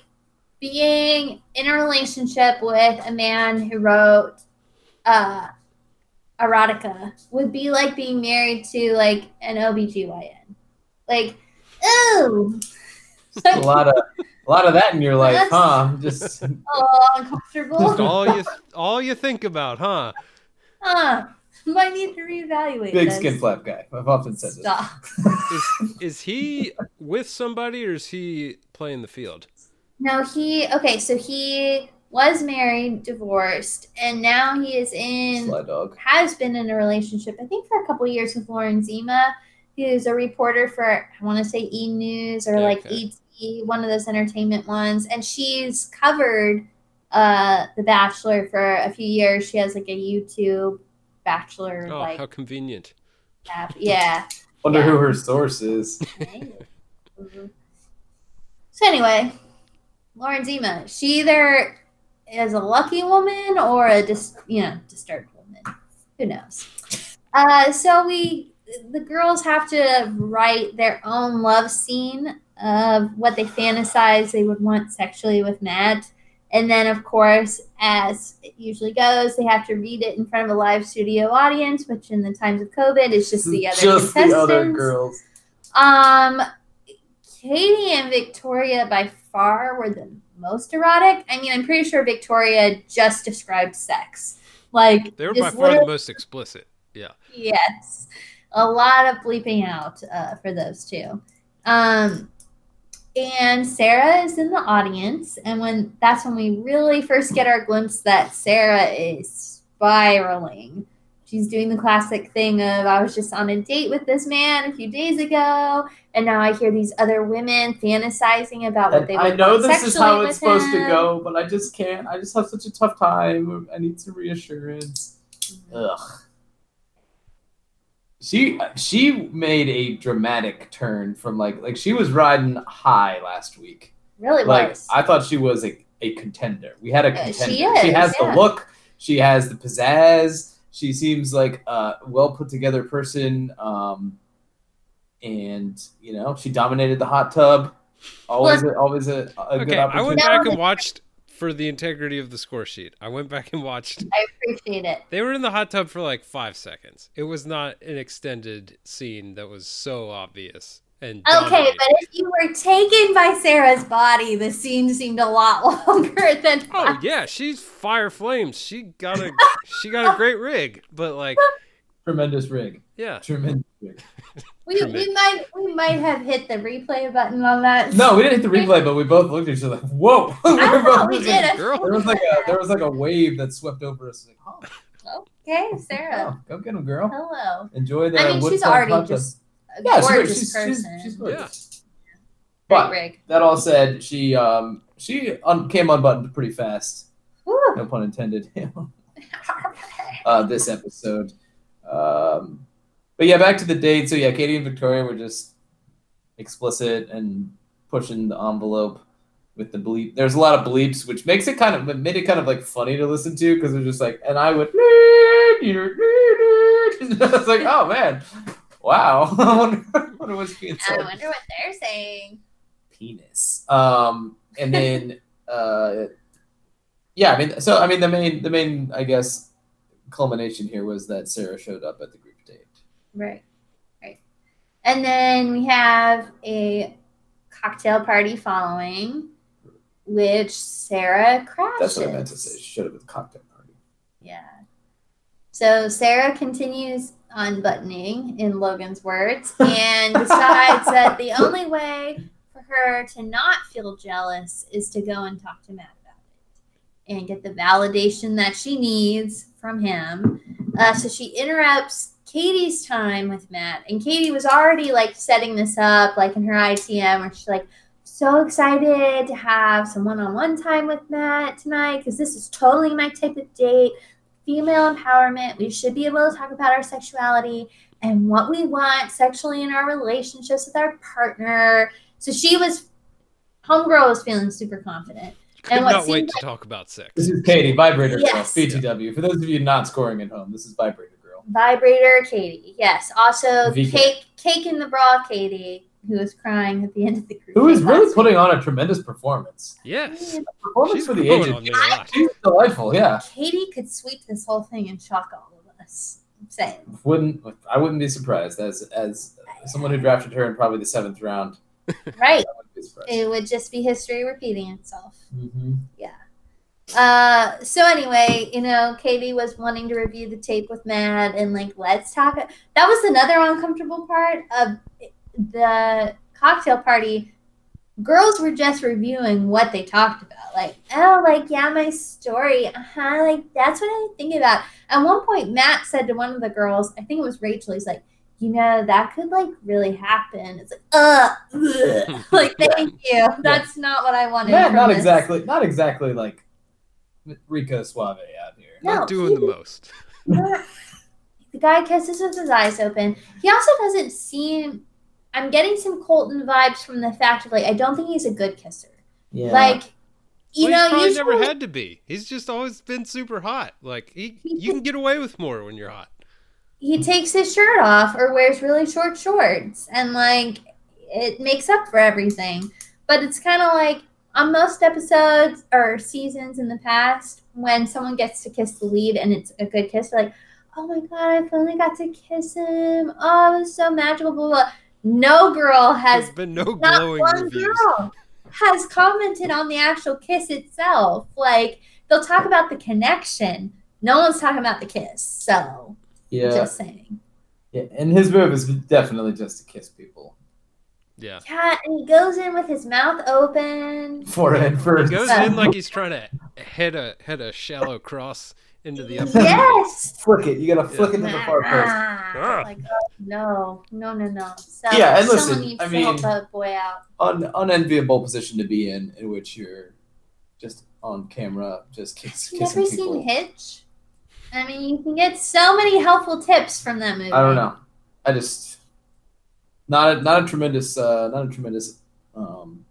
being in a relationship with a man who wrote uh, erotica would be like being married to like an OBGYN. Like, ooh, a lot of a lot of that in your life, That's- huh? Just oh, uncomfortable. Just all you all you think about, huh? Huh. Might need to reevaluate. big this. skin flap guy. I've often said this. Stop. Is is he with somebody or is he playing the field? No, he okay. So he was married, divorced, and now he is in Sly dog. has been in a relationship. I think for a couple years with Lauren Zima, who's a reporter for I want to say E News or like Okay. ET, one of those entertainment ones, and she's covered uh The Bachelor for a few years. She has like a YouTube Bachelor Oh, like how convenient. app. Yeah. Wonder Yeah. who her source is. Mhm. So anyway, Lauren Zima, she either is a lucky woman or a dis- you know disturbed woman. Who knows? Uh, so we the girls have to write their own love scene of what they fantasize they would want sexually with Matt. And then, of course, as it usually goes, they have to read it in front of a live studio audience, which in the times of COVID is just the other Just the other girls. Um, Katie and Victoria by far were the most erotic. I mean, I'm pretty sure Victoria just described sex. Like, They were by just far the most explicit. Yeah. yes, a lot of bleeping out uh, for those two. Um, and Sarah is in the audience, and when that's when we really first get our glimpse that Sarah is spiraling. She's doing the classic thing of I was just on a date with this man a few days ago, and now I hear these other women fantasizing about what And they I know this is how it's supposed to go, but I just can't. I just have such a tough time. I need some reassurance. Mm-hmm. Ugh. She she made a dramatic turn from like like she was riding high last week. Really Like was. I thought she was a, a contender. We had a Yeah, contender. she is, she has yeah. the look. She has the pizzazz. She seems like a well put together person. Um, and you know she dominated the hot tub. Always, a, always a, a good Okay, I went back and watched for the integrity of the score sheet. I went back and watched. I appreciate it. They were in the hot tub for like five seconds. It was not an extended scene that was so obvious and Okay, but if you were taken by Sarah's body, the scene seemed a lot longer than. Oh yeah, she's fire flames. She got a she got a great rig, but like Tremendous rig. yeah, Tremendous rig. We, we might we might have hit the replay button on that. No, we didn't hit the replay, but we both looked at each other like, "Whoa!" We were know both we did. like- There was like a there was like a wave that swept over us. Like, oh, Okay, Sarah. oh, go get him, girl. Hello. Enjoy the. I mean, she's already hot just a yeah, gorgeous she's, person. she's, she's gorgeous. Great But rig. that all said, she um she un- came unbuttoned pretty fast. Woo. No pun intended. uh, this episode. Um, but yeah, back to the date. So yeah, Katie and Victoria were just explicit and pushing the envelope with the bleep. There's a lot of bleeps, which makes it kind of made it kind of like funny to listen to because they're just like, and I would. It's like, oh man, wow. I wonder, I wonder what's being I wonder what they're saying. penis. Um, and then, uh, yeah, I mean, so I mean, the main, the main, I guess, culmination here was that Sarah showed up at the. Right. Right. And then we have a cocktail party following, which Sarah crashes. That's what I meant to say. Up at the cocktail party. Yeah. So Sarah continues unbuttoning, in Logan's words, and decides that the only way for her to not feel jealous is to go and talk to Matt about it and get the validation that she needs from him. Uh, so she interrupts Katie's time with Matt, and Katie was already like setting this up, like in her ITM, where she's like, so excited to have some one-on-one time with Matt tonight because this is totally my type of date. Female empowerment. We should be able to talk about our sexuality and what we want sexually in our relationships with our partner. So she was, homegirl was feeling super confident. Could what not wait seemed to talk about sex. This is Katie, Vibrator Yes. Girl, BTW. For those of you not scoring at home, this is Vibrator Girl. Vibrator Katie. Yes. Also, VK. cake, cake in the bra Katie, who was crying at the end of the group. Who is really last putting on a tremendous performance. Yes, week. Performance she's for the growing age on of me a lot. She's delightful, yeah. Katie could sweep this whole thing and shock all of us. I'm saying. Wouldn't I wouldn't be surprised as as someone who drafted her in probably the seventh round. Right. I wouldn't be surprised. It would just be history repeating itself. Mhm. Uh, so anyway, you know, Katie was wanting to review the tape with Matt and like, let's talk. That was another uncomfortable part of the cocktail party. Girls were just reviewing what they talked about. Like, oh, like, yeah, my story. Uh huh. Like, that's what I think about. At one point, Matt said to one of the girls, I think it was Rachel, he's like, you know, that could like really happen. It's like, uh, like, thank you. That's not what I wanted. Not, from not this. exactly, not exactly like Rico Suave out here. No, not doing the most. The guy kisses with his eyes open. He also doesn't seem. I'm getting some Colton vibes from the fact of like I don't think he's a good kisser. Yeah. Like, you well, know, he's probably usually never had to be. He's just always been super hot. Like he, you can get away with more when you're hot. he takes his shirt off or wears really short shorts, and like it makes up for everything. But it's kind of like on most episodes or seasons in the past when someone gets to kiss the lead and it's a good kiss, they're like, oh my god, I finally got to kiss him. Oh, it was so magical. Blah blah. No girl has There's been no not glowing one reviews. girl has commented on the actual kiss itself. Like they'll talk about the connection. No one's talking about the kiss. So yeah, just saying. yeah, and his move is definitely just to kiss people Yeah. Yeah, and he goes in with his mouth open. forehead He first. goes in like he's trying to head a head a shallow cross into the upper. Yes. Flick it. You gotta flick it to the far post. Ah, like oh, no, no, no, no. So, Yeah, and someone listen, needs I to help mean- boy out. Un- unenviable position to be in, in which you're just on camera, just kiss, You kissing never people. seen Hitch? I mean, you can get so many helpful tips from that movie. I don't know. I just not a, not a tremendous uh, not a tremendous um,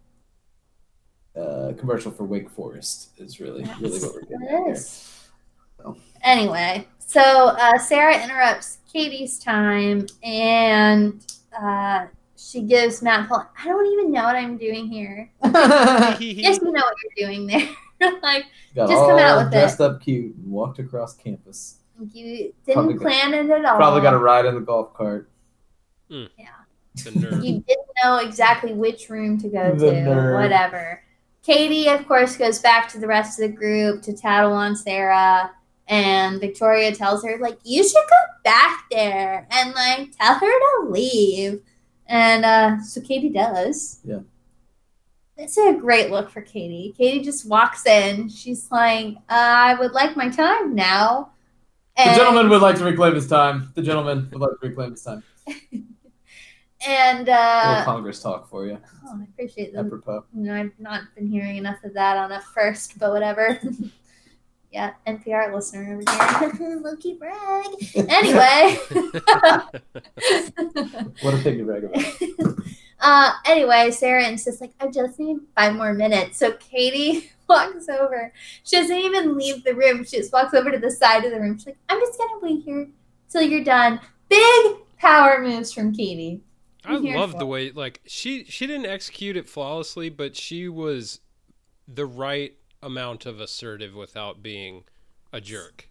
uh, commercial for Wake Forest is really really what we're getting at It here. is. So. Anyway, so uh, Sarah interrupts Katie's time and uh, she gives Matt Paul. I don't even know what I'm doing here. Yes, you know what you're doing there. like Got Just come out with dressed up cute and walked across campus. you didn't got- plan it at all. Probably got a ride in the golf cart. The nerve. You didn't know exactly which room to go The to. nerve. Whatever. Katie, of course, goes back to the rest of the group to tattle on Sarah. And Victoria tells her, like, you should go back there and, like, tell her to leave. And uh, so Katie does. Yeah. It's a great look for Katie. Katie just walks in. She's like, uh, I would like my time now. The gentleman would like to reclaim his time. The gentleman would like to reclaim his time. And uh, Congress talk for you, oh, I appreciate that. apropos. You know, I've not been hearing enough of that on a first, but whatever. yeah, NPR listener over here. Low-key brag. Anyway. What a thing to brag about. uh, anyway, Sarah insists, like, I just need five more minutes. So Katie walks over. She doesn't even leave the room. She just walks over to the side of the room. She's like, I'm just going to wait here till you're done. Big power moves from Katie. I I'm love the way like she she didn't execute it flawlessly, but she was the right amount of assertive without being a jerk.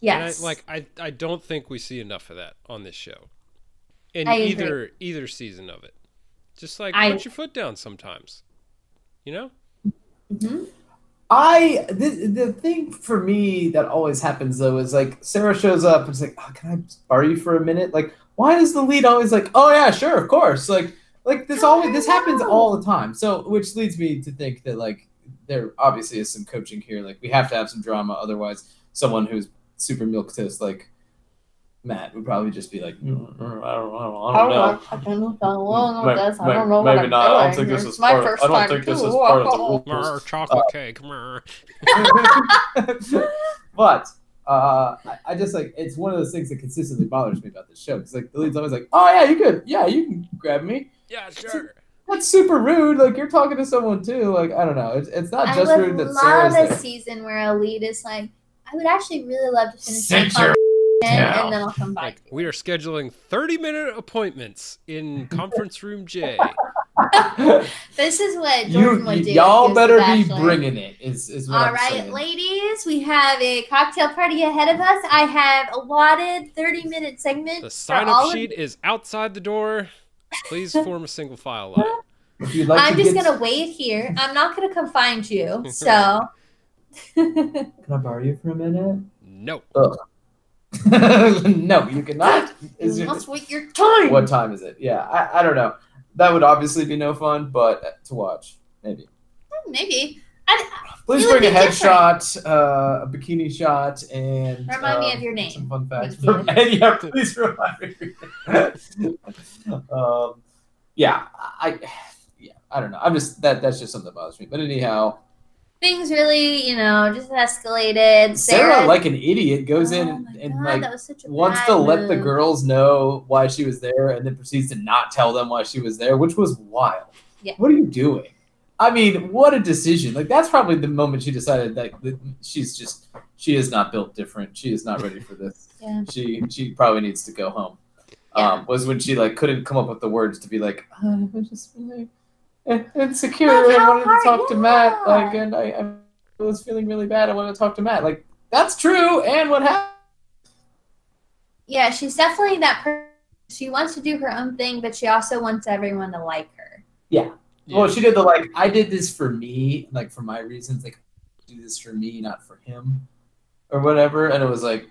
Yes. And I, like I I don't think we see enough of that on this show. In I agree. either either season of it. Just like I- put your foot down sometimes. You know? Mhm. I the, the thing for me that always happens though is like Sarah shows up and it's like, oh, can I borrow you for a minute? Like, why is the lead always like, oh yeah, sure, of course. Like, like this always this happens all the time. So, which leads me to think that like there obviously is some coaching here. Like, we have to have some drama, otherwise, someone who's super milk toast like Matt would probably just be like, "Mm, I don't, I don't, I don't know. I don't know how with this. I don't know maybe what I'm not. I don't think this It's is my part- first I don't time think this is part of the rule. Mer, chocolate cake. But uh, I, I just like it's one of those things that consistently bothers me about this show because like the lead's always like, oh yeah, you could, yeah, you can grab me. Yeah, sure. That's super rude. Like you're talking to someone too. Like I don't know. It's, it's not I just would rude that love a season where a lead is like, I would actually really love to finish Sit my your conversation, and then I'll come back. Like we are scheduling 30 minute appointments in conference room J. This is what you, Jordan would do. y'all if he was better be bringing it. Is is what All I'm right, saying. ladies, we have a cocktail party ahead of us. I have allotted 30 minute segment The sign all up of sheet is outside the door. Please form a single file line. If you'd like I'm to just get- gonna wait here. I'm not gonna come find you. So Can I borrow you for a minute? No. Oh. no, you cannot. Is you your- wait your time. what time is it? Yeah, I, I don't know. That would obviously be no fun, but to watch maybe. Maybe. I, Please bring a headshot, uh, a bikini shot, and Remind me um, of your name. Some fun facts. Thank and yeah, please remind me. um, yeah, I, yeah, I don't know. I'm just that. That's just something that bothers me. But anyhow, things really, you know, just escalated. Sarah, like an idiot, goes in Oh and, my and God, like that was such a wants to let the girls know why she was there, and then proceeds to not tell them why she was there, which was wild. Yeah. What are you doing? I mean, what a decision! Like that's probably the moment she decided that, that she's just she is not built different. She is not ready for this. Yeah. She she probably needs to go home. Yeah. Um, was when she like couldn't come up with the words to be like, I was just really in- insecure. Look I wanted to talk to Matt, yeah. like, and I, I was feeling really bad. I wanted to talk to Matt. Like that's true. And what happened? Yeah, she's definitely that person. She wants to do her own thing, but she also wants everyone to like her. Yeah. Well, she did the like, I did this for me, like for my reasons, like do this for me, not for him, or whatever. And it was like,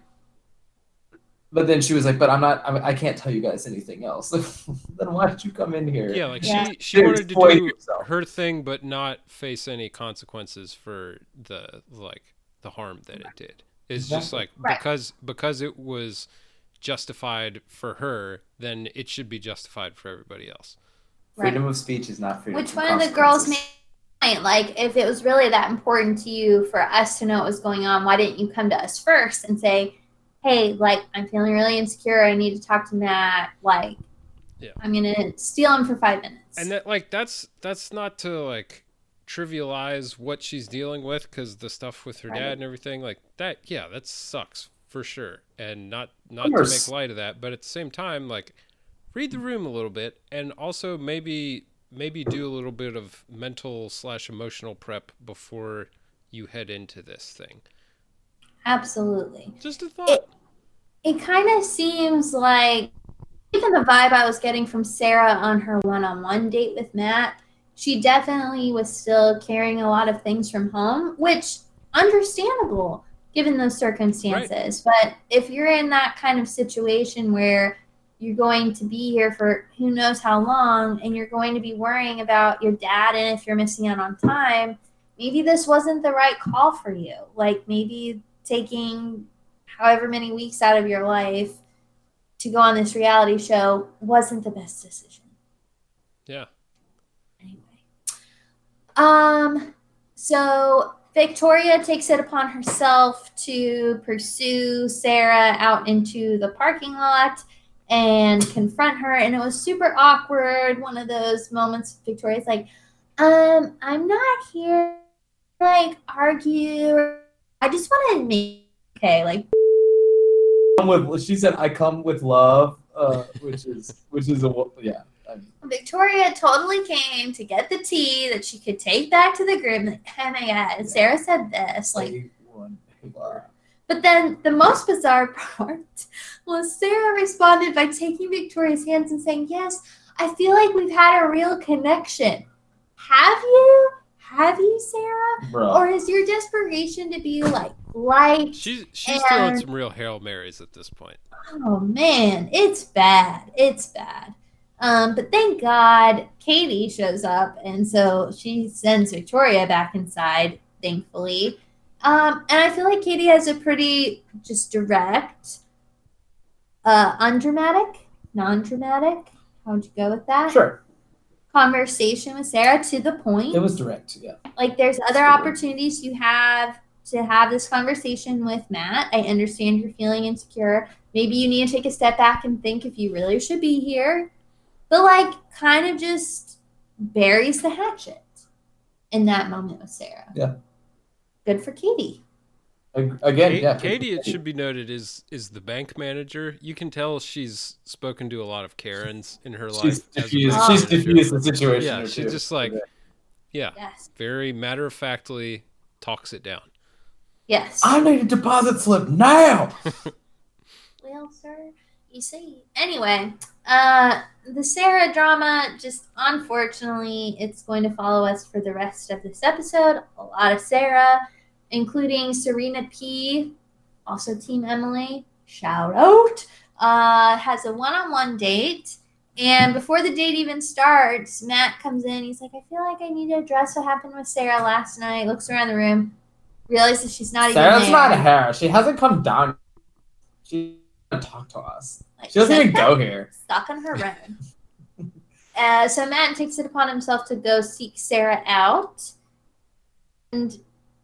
but then she was like, but I'm not, I, I can't tell you guys anything else. then why did you come in here? Yeah, like Yeah. she she Dude, wanted to do yourself. her thing, but not face any consequences for the like the harm that it did. It's just like Right. because because it was justified for her, then it should be justified for everybody else. Freedom of speech is not freedom. Which one of the girls made point, like, if it was really that important to you for us to know what was going on, why didn't you come to us first and say, hey, like I'm feeling really insecure. I need to talk to Matt. Like, Yeah. I'm gonna steal him for five minutes. and that like that's that's not to like trivialize what she's dealing with because the stuff with her Right. dad and everything like that yeah that sucks for sure and not not to make light of that but at the same time like read the room a little bit and also maybe maybe do a little bit of mental slash emotional prep before you head into this thing Absolutely. just a thought It kind of seems like even the vibe I was getting from Sarah on her one-on-one date with Matt, she definitely was still carrying a lot of things from home, which understandable given those circumstances. But if you're in that kind of situation where you're going to be here for who knows how long and you're going to be worrying about your dad and if you're missing out on time, maybe this wasn't the right call for you. Like maybe taking however many weeks out of your life to go on this reality show wasn't the best decision. yeah Anyway. Um so Victoria takes it upon herself to pursue Sarah out into the parking lot and confront her and it was super awkward one of those moments Victoria's like um I'm not here to, like argue I just want to make okay like Come with, she said, "I come with love," uh, which is which is a yeah. I mean, Victoria totally came to get the tea that she could take back to the group. Like, oh my god, Sarah said this. Like, A one, A but then the most bizarre part was Sarah responded by taking Victoria's hands and saying, "Yes, I feel like we've had a real connection. Have you? Have you, Sarah? bro. Or is your desperation to be like light? she's she's throwing some real hail marys at this point Oh man, it's bad. It's bad. Um, but thank God Katie shows up, and so she sends Victoria back inside, thankfully. Um, and I feel like Katie has a pretty just direct, uh, undramatic, non-dramatic. How would you go with that? Sure, Conversation with Sarah to the point it was direct. Yeah, like there's other opportunities you have to have this conversation with Matt. I understand you're feeling insecure. Maybe you need to take a step back and think if you really should be here. But like kind of just buries the hatchet in that moment with Sarah. Yeah. Good for Katie. Ag- again, Kate- yeah. Katie, it should be noted, is is the bank manager. You can tell she's spoken to a lot of Karens in her She's life. as diffused. She's diffused the situation. Yeah, or she's two. just like, Okay. yeah, Yes. very matter of factly talks it down. Yes. I need a deposit slip now. Well, sir, you see. Anyway, uh, the Sarah drama, just unfortunately, it's going to follow us for the rest of this episode. A lot of Sarah, including Serena P, also Team Emily, shout out, uh, has a one on one date. And before the date even starts, Matt comes in. He's like, I feel like I need to address what happened with Sarah last night. Looks around the room, realizes she's not even Sarah's not here. She hasn't come down. She doesn't talk to us. Like, She doesn't even go here. stuck on her own. uh, so Matt takes it upon himself to go seek Sarah out and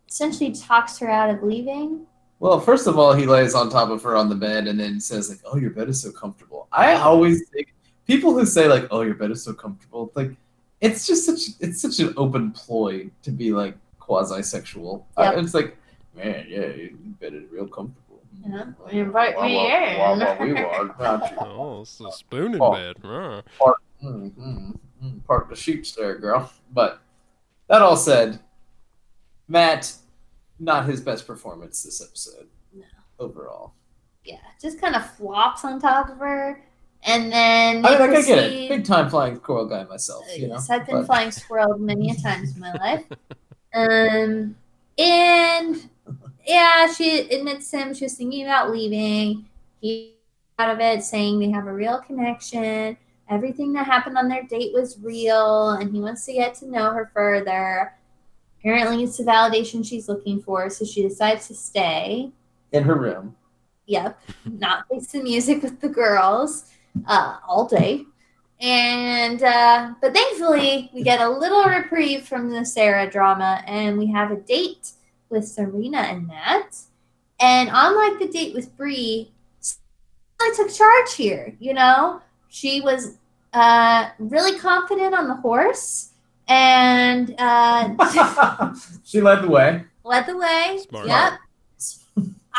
essentially talks her out of leaving. Well, first of all, he lays on top of her on the bed and then says like, "Oh, your bed is so comfortable." I always think people who say like, "Oh, your bed is so comfortable," like it's just such it's such an open ploy to be like quasi sexual. Yep. it's like, man, yeah, your bed is real comfortable. Yeah, invite Wah, me wah, in. wah, wah, we want. Oh, it's a spoon in Oh. bed. Ah. Mm, mm, mm, Park the sheets there, girl. But that all said, Matt, not his best performance this episode. No. Overall. Yeah, just kind of flops on top of her. And then I mean, I get it. Big time flying squirrel guy myself, you know. yes, I've been but- flying squirrel many a times in my life. Um, and yeah, she admits him. She was thinking about leaving. He out of it, saying they have a real connection. Everything that happened on their date was real, and he wants to get to know her further. Apparently, it's the validation she's looking for, so she decides to stay. in her room. Yep, not face the music with the girls uh, all day. And uh, but thankfully, we get a little reprieve from the Sarah drama, and we have a date with Serena and Matt. And unlike the date with Bri, I took charge here. You know, she was uh, really confident on the horse and uh, she led the way. led the way. Smart. Yep.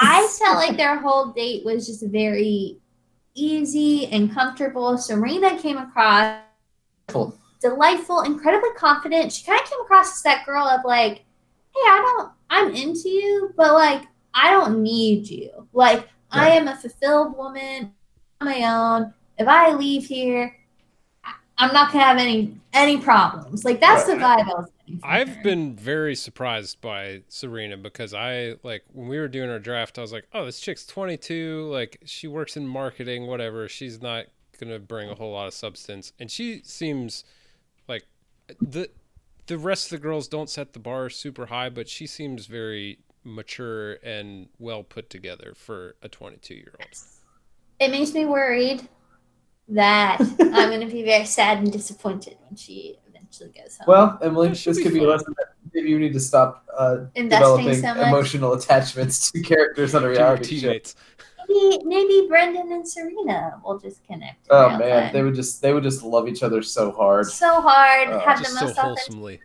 I felt like their whole date was just very easy and comfortable. Serena came across Cool. delightful, incredibly confident. She kind of came across as that girl of like, hey, I don't, I'm into you, but like, I don't need you. Like, I am a fulfilled woman on my own. If I leave here, I- I'm not gonna have any any problems. Like that's the vibe I was getting. I've been very surprised by Serena because I like when we were doing our draft, I was like, "Oh, this chick's 22. Like she works in marketing, whatever. She's not gonna bring a whole lot of substance." And she seems like the the rest of the girls don't set the bar super high, but she seems very mature and well put together for a 22 year old. It makes me worried that I'm going to be very sad and disappointed when she eventually goes home. Well, Emily, this be could be a lesson that maybe you need to stop uh, Investing developing so emotional attachments to characters on a To your reality show. maybe, maybe Brendan and Serena will just connect. Oh man, time. they would just they would just love each other so hard. so hard, Oh, have the Just so most authentic wholesomely.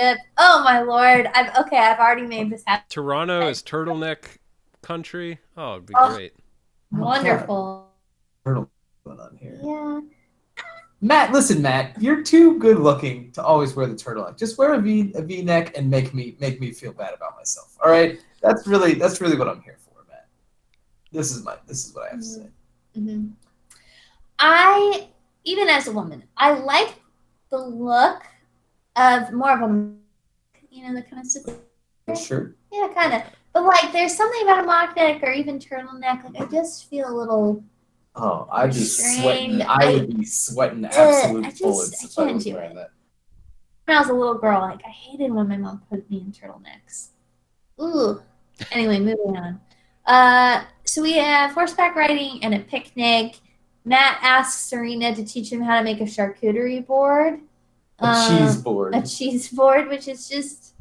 relationship. Oh my lord! I've okay. I've already made this happen. Toronto is turtleneck country. Oh, it'd be Oh. great. Wonderful. Turtle going on here. Yeah. Matt, listen, Matt, you're too good looking to always wear the turtleneck. Just wear a V a V neck and make me make me feel bad about myself. All right, that's really that's really what I'm here for, Matt. This is my this is what I have to say. hmm I even as a woman, I like the look of more of a you know the kind of sit- Sure. yeah kind of. But like, there's something about a mock neck or even turtleneck. Like, I just feel a little. Oh, I'd be sweating. I would be sweating absolute I just- bullets I if I can't was wearing it. that. When I was a little girl, like I hated when my mom put me in turtlenecks. Ooh. Anyway, moving on. Uh, so we have horseback riding and a picnic. Matt asks Serena to teach him how to make a charcuterie board. A Um, cheese board. a cheese board, which is just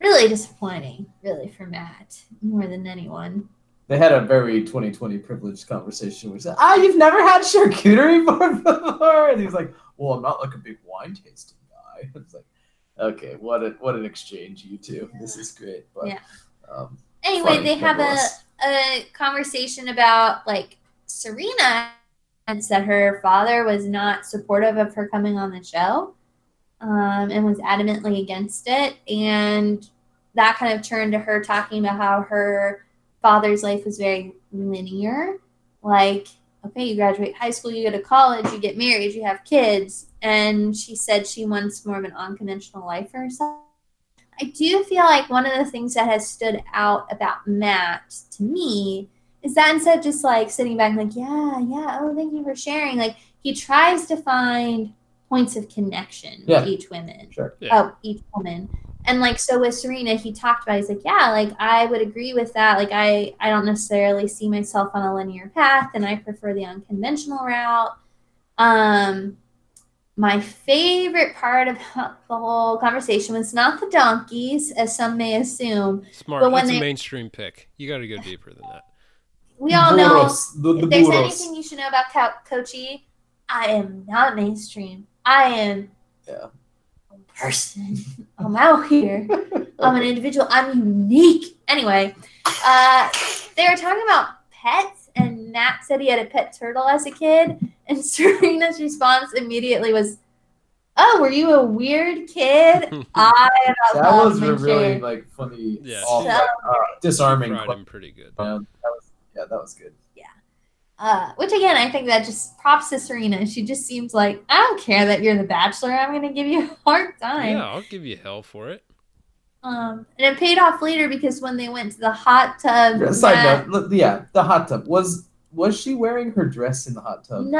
really disappointing, really, for Matt more than anyone. They had a very 2020 privileged conversation where he said, Ah, you've never had charcuterie board before? And he's like, Well, I'm not like a big wine tasting guy. It's like, okay, what a what an exchange, you two. This is great. But Yeah. um, Anyway, they have a, a conversation about like Serena and said her father was not supportive of her coming on the show um, and was adamantly against it. And that kind of turned to her talking about how her father's life was very linear. Like, okay, you graduate high school, you go to college, you get married, you have kids. And she said she wants more of an unconventional life for herself. I do feel like one of the things that has stood out about Matt to me is that instead of just like sitting back and like, yeah, yeah, oh, thank you for sharing, like he tries to find points of connection Yeah. with each woman. sure. Yeah. Oh, each woman. And like so with Serena, he talked about he's like, yeah, like I would agree with that. Like I I don't necessarily see myself on a linear path and I prefer the unconventional route. Um my favorite part of the whole conversation was not the donkeys, as some may assume. Smart. But when That's a mainstream pick. You got to go deeper than that. We all know the, the if there's burros. anything you should know about Co- Kochi, I am not mainstream. I am Yeah. A person. I'm out here. I'm an individual. I'm unique. Anyway, uh, they were talking about pets, and Matt said he had a pet turtle as a kid, and Serena's response immediately was, "Oh, were you a weird kid? I that was a really like funny, Yeah. off, So- like, uh, disarming. Fried question. him pretty good. Um, that was, yeah, that was good. Uh, which again, I think that just props to Serena. She just seems like I don't care that you're the Bachelor. I'm gonna give you a hard time. Yeah, I'll give you hell for it. Um, and it paid off later because when they went to the hot tub, Yeah, side Matt- note, yeah, the hot tub was was she wearing her dress in the hot tub? no,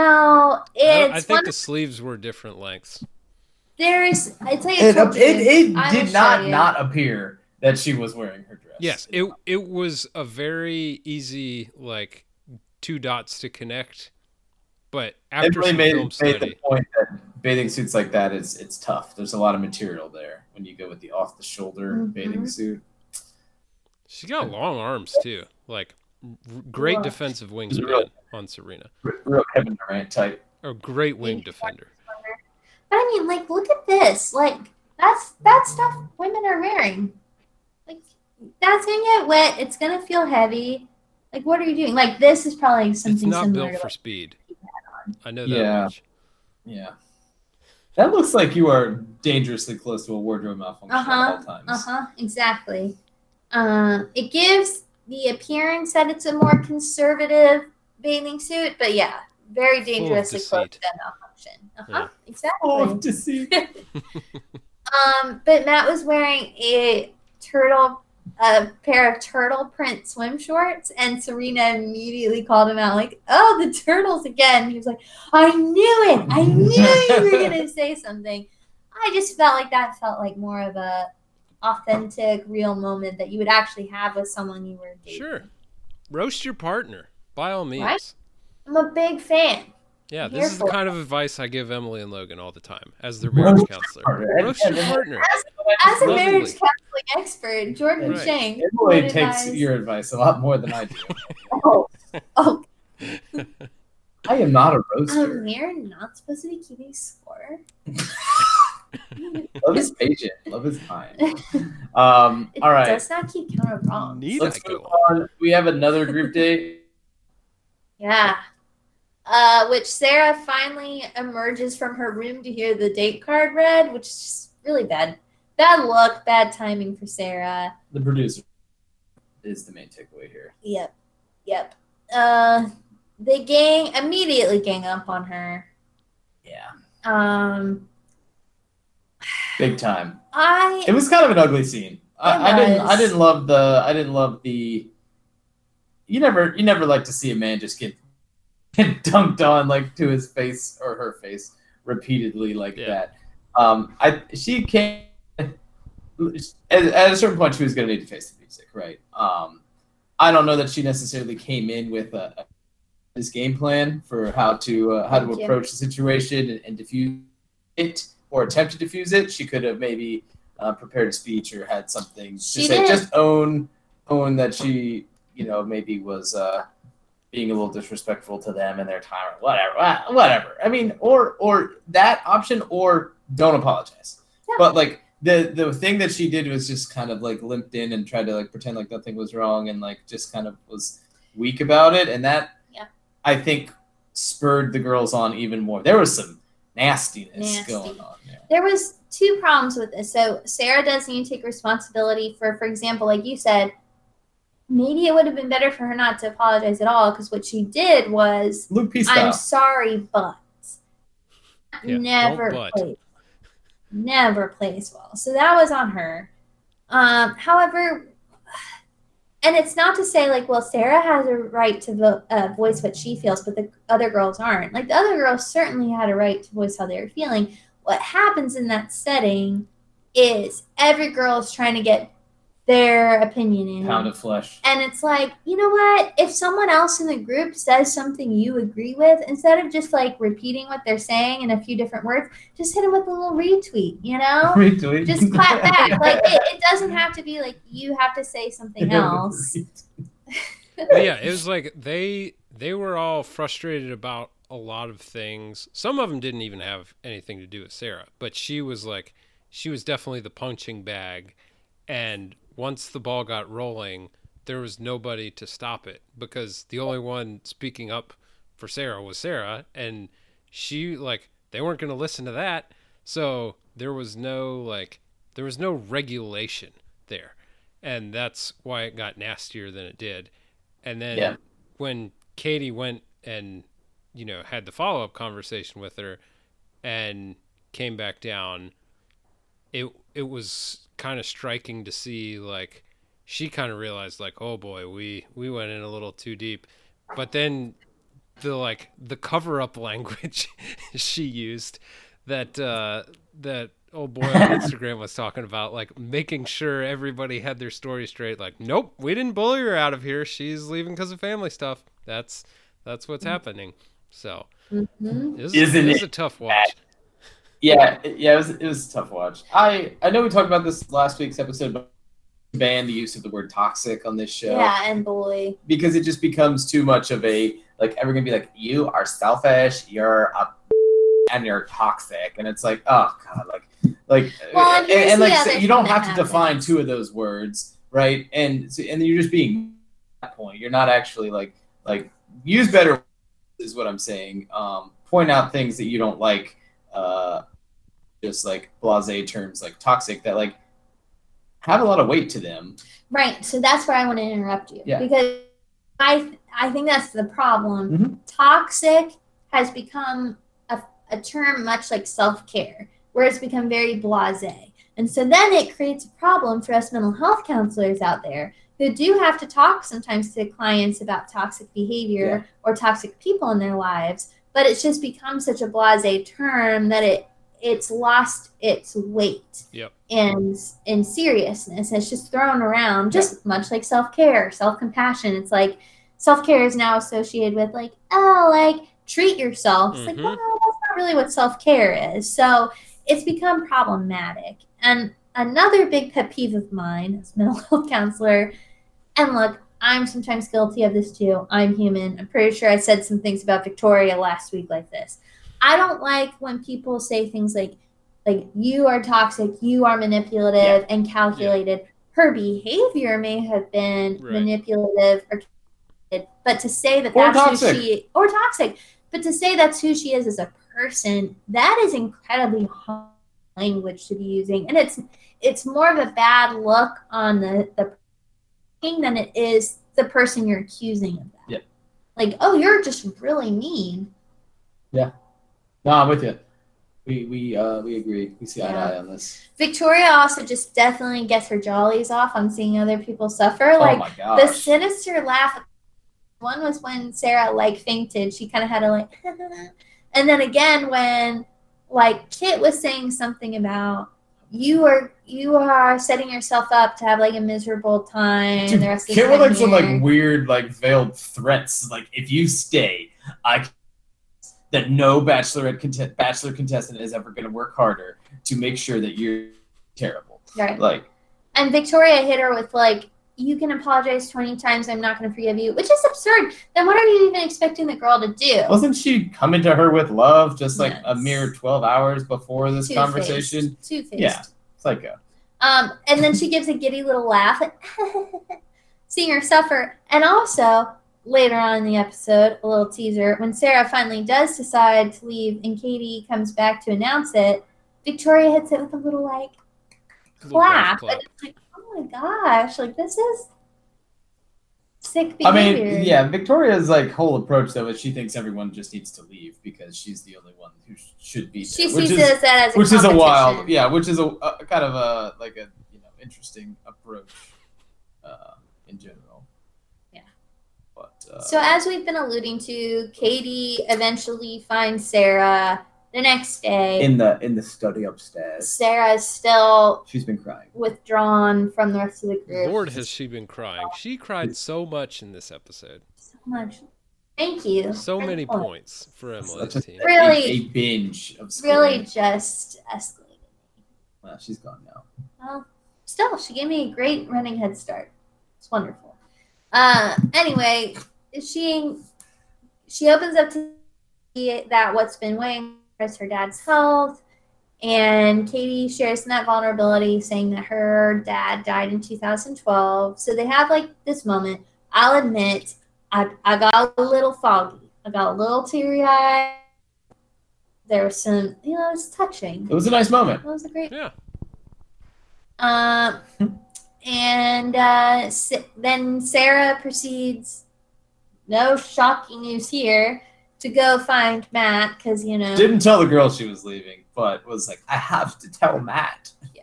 I, it's I think one. the sleeves were different lengths. There's, I tell you, It, it, it I will did not not appear that she was wearing her dress. Yes, it it was a very easy like two dots to connect, but after really some made, film made the point that bathing suits like that is it's tough. There's a lot of material there when you go with the off the shoulder Mhm. bathing suit. She's got long arms too. Like great Wow. defensive really- wingspan on Serena. Real Kevin Durant type. A great wing defender. But I mean, like, look at this. Like, that's that stuff women are wearing. Like, that's gonna get wet. It's gonna feel heavy. Like, what are you doing? Like, this is probably something It's something not similar built to for like, speed. I know that Yeah. much. Yeah. That looks like you are dangerously close to a wardrobe malfunction Uh-huh, at all times. Uh huh. Exactly. Uh, it gives the appearance that it's a more conservative bathing suit, but yeah, very dangerously close deceit. to malfunction. Uh huh. Yeah. Exactly. Oh, deceit. Um, but Matt was wearing a turtle, a pair of turtle print swim shorts, and Serena immediately called him out, like, "Oh, the turtles again!" He was like, "I knew it! I knew you were gonna say something." I just felt like that felt like more of a authentic, real moment that you would actually have with someone you were dating. Sure. Roast your partner by all means. Right? I'm a big fan. Yeah, this here is the kind of advice I give Emily and Logan all the time as their marriage counselor. Roast your partner. As a Lovely. marriage counseling expert, Jordan Right. Shank. Emily takes advise- your advice a lot more than I do. Oh, oh, I am not a um, roaster. we're not supposed to be keeping score. Love is patient. Love is kind. Um, It all right. does not keep count of wrongs. Need Let's move go on. We have another group date. Yeah. Uh, which Sarah finally emerges from her room to hear the date card read, which is just really bad. Bad luck, bad timing for Sarah. The producer is the main takeaway here. Yep. Yep. Uh, they gang immediately gang up on her. Yeah. Um, Big time. I It was kind of an ugly scene. I, I didn't. I didn't love the. I didn't love the. You never. You never like to see a man just get, get dunked on like to his face or her face repeatedly like Yeah. that. Um. I. She came. At, at a certain point, she was going to need to face the music, right? Um. I don't know that she necessarily came in with a, a this game plan for how to uh, how to Thank you. approach the situation and, and diffuse it or attempt to diffuse it. She could have maybe uh, prepared a speech or had something to She say. Just own own that she you know maybe was uh, being a little disrespectful to them and their time or whatever uh, whatever. I mean, or or that option or don't apologize. Yeah. But like the the thing that she did was just kind of like limped in and tried to like pretend like nothing was wrong and like just kind of was weak about it and that Yeah. I think spurred the girls on even more. There was some nastiness Nasty. going on there. there was two problems with this. So Sarah does need to take responsibility for, for example, like you said, maybe it would have been better for her not to apologize at all because what she did was, Luke P. I'm sorry, but Yeah, never but. plays, never plays well. So that was on her. Um, however, and it's not to say like, well, Sarah has a right to vo- uh, voice what she feels, but the other girls aren't. Like the other girls certainly had a right to voice how they were feeling. What happens in that setting is every girl is trying to get their opinion in. Pound of flesh. And it's like, you know what? If someone else in the group says something you agree with, instead of just like repeating what they're saying in a few different words, just hit them with a little retweet, you know? Retweet. just clap back. Like it, it doesn't have to be like you have to say something else. Yeah, it was like they they were all frustrated about a lot of things. Some of them didn't even have anything to do with Sarah, but she was like she was definitely the punching bag and once the ball got rolling, there was nobody to stop it because the only one speaking up for Sarah was Sarah and she like they weren't going to listen to that. So there was no like there was no regulation there. And that's why it got nastier than it did. And then Yeah. when Katie went and you know had the follow up conversation with her and came back down, it it was kind of striking to see like she kind of realized like oh boy we we went in a little too deep, but then the like the cover up language she used that uh that old boy on Instagram was talking about like making sure everybody had their story straight like nope we didn't bully her out of here. She's leaving because of family stuff. That's that's what's happening. So Mhm. it was, Isn't it was it a tough watch Yeah, it- yeah, it was it was a tough watch. I I know we talked about this last week's episode, but ban the use of the word toxic on this show. Yeah, and bully. because it just becomes too much of a like everyone gonna be like you are selfish you're a and you're toxic. And it's like oh god like like Well, and and, and, like so you don't have to define two of those words right? And so- and you're just being that point. You're not actually like like use better is what i'm saying. Um point out things that you don't like uh just like blase terms like toxic that like have a lot of weight to them Right. So that's where I want to interrupt you Yeah. because I I think that's the problem. Mhm. Toxic has become a, a term much like self care, where it's become very blasé, and so then it creates a problem for us mental health counselors out there who do have to talk sometimes to clients about toxic behavior or toxic people in their lives. But it's just become such a blasé term that it it's lost its weight Yep. in in seriousness. It's just thrown around, just much like self care, self compassion. It's like self care is now associated with like oh, like treat yourself. It's like Mhm. well, that's not really what self care is. So it's become problematic. And another big pet peeve of mine as a mental health counselor, and look. I'm sometimes guilty of this too. I'm human. I'm pretty sure I said some things about Victoria last week like this. I don't like when people say things like like you are toxic, you are manipulative and calculated. Her behavior may have been Right. manipulative or calculated, but to say that Or that's toxic. who she or toxic, but to say that's who she is as a person, that is incredibly hard language to be using, and it's it's more of a bad look on the the thing than it is the person you're accusing of that. Yeah. Like, oh, you're just really mean. No i'm with you we we uh we agree we see eye to eye on this Victoria also just definitely gets her jollies off on seeing other people suffer. oh Like the sinister laugh. One was when Sarah like fainted. She kind of had a like, and then again when like Kit was saying something about you are you are setting yourself up to have like a miserable time. Dude, the rest of Kit time like some like weird like veiled threats. Like if you stay, I that no bachelorette contest bachelor contestant is ever going to work harder to make sure that you're terrible. right. Like And Victoria hit her with like, "You can apologize twenty times. I'm not going to forgive you," which is absurd. Then what are you even expecting the girl to do? wasn't she coming to her with love just like a mere twelve hours before this conversation? Two faced. Yeah. Psycho. Um, and then she gives a giddy little laugh, seeing her suffer. And also, later on in the episode, a little teaser, when Sarah finally does decide to leave and Katie comes back to announce it, Victoria hits it with a little like Little golf clap. And it's like, oh my gosh, like this is sick I mean, yeah, Victoria's like whole approach though is she thinks everyone just needs to leave because she's the only one who sh- should be She there, which sees is that as a which is a wild, yeah, which is a, a kind of a like a you know interesting approach uh, in general. Yeah. But uh, So as we've been alluding to, Katie eventually finds Sarah the next day. in the in the study upstairs, Sarah is still she's been crying. withdrawn from the rest of the group. Lord, has she been crying? She cried so much in this episode. so much. Thank you. So Great many point. points for Such Emily's a- team. Really- a, a binge of scoring. Really just escalated. Well, she's gone now. Well, still, she gave me a great running head start. It's wonderful. Uh, anyway, she she opens up to that what's been weighing her is her dad's health, and Katie shares in that vulnerability, saying that her dad died in 2012. So they have like this moment. I'll admit, I I got a little foggy. I got a little teary eyed. There was some, you know, it's touching. It was a nice moment. It was a great Yeah. um, and uh, then Sarah proceeds, no shocking news here, to go find Matt because, you know, Didn't tell the girl she was leaving, but was like, I have to tell Matt. Yeah.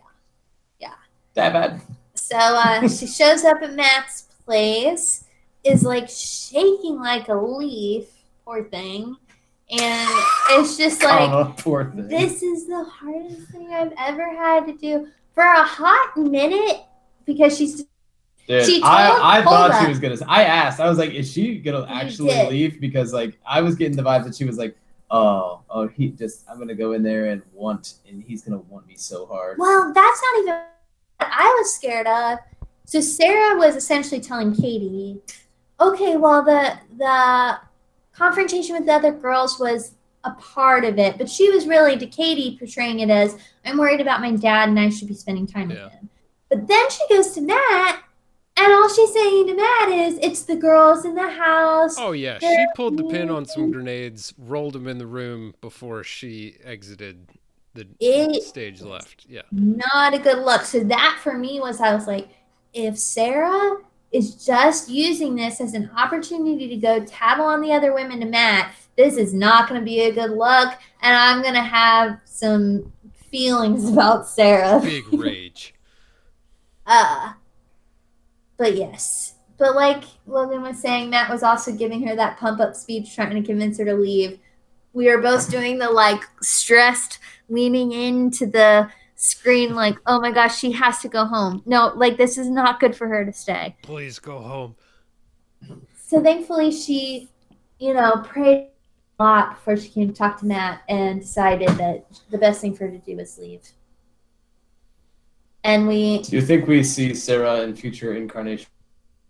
Yeah. That bad. so uh, she shows up at Matt's place, is like shaking like a leaf, poor thing. And it's just like, oh, this is the hardest thing I've ever had to do for a hot minute because she's Dude, She told- I, I thought she was gonna. I asked. I was like, "Is she gonna actually leave?" Because like I was getting the vibe that she was like, "Oh, oh, he just. I'm gonna go in there and want, and he's gonna want me so hard." Well, that's not even what I was scared of. So Sarah was essentially telling Katie, okay, well the the confrontation with the other girls was a part of it, but she was really to Katie portraying it as I'm worried about my dad and I should be spending time Yeah. with him. But then she goes to Matt, and all she's saying to Matt is it's the girls in the house. Oh yeah, she They're pulled the pin on some grenades, rolled them in the room before she exited the It- stage left. Yeah. not a good look. So that for me was I was like, if Sarah is just using this as an opportunity to go tattle on the other women to Matt, this is not going to be a good look, and I'm going to have some feelings about Sarah. Big rage. Uh, but yes. But like Logan was saying, Matt was also giving her that pump up speech, trying to convince her to leave. We were both doing the like stressed, leaning into the screen, like, oh my gosh, she has to go home. No, like, this is not good for her to stay. Please go home. So thankfully, she, you know, prayed a lot before she came to talk to Matt and decided that the best thing for her to do was leave. And we Do you think we see Sarah in future incarnation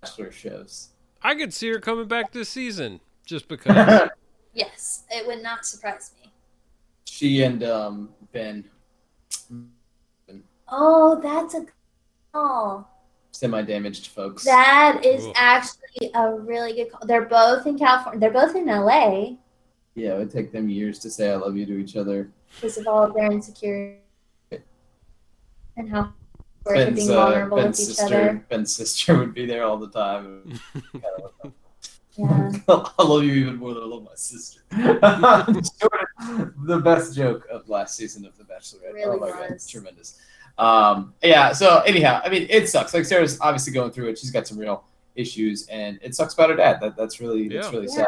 Bachelor shows? I could see her coming back this season just because. Yes, it would not surprise me. she and um, Ben, Oh, that's a call. semi-damaged folks. That is Ooh. actually a really good call. They're both in California. They're both in LA yeah, it would take them years to say "I love you" to each other. because of all of their insecurity and how we're Ben's, being uh, Ben's with each sister, other. Ben's sister would be there all the time. Yeah. I love you even more than I love my sister. Jordan, the best joke of last season of The Bachelorette. Really oh my god, was. tremendous. Um, yeah. So anyhow, I mean, it sucks. Like Sarah's obviously going through it. She's got some real issues, and it sucks about her dad. That that's really that's really Yeah. sad.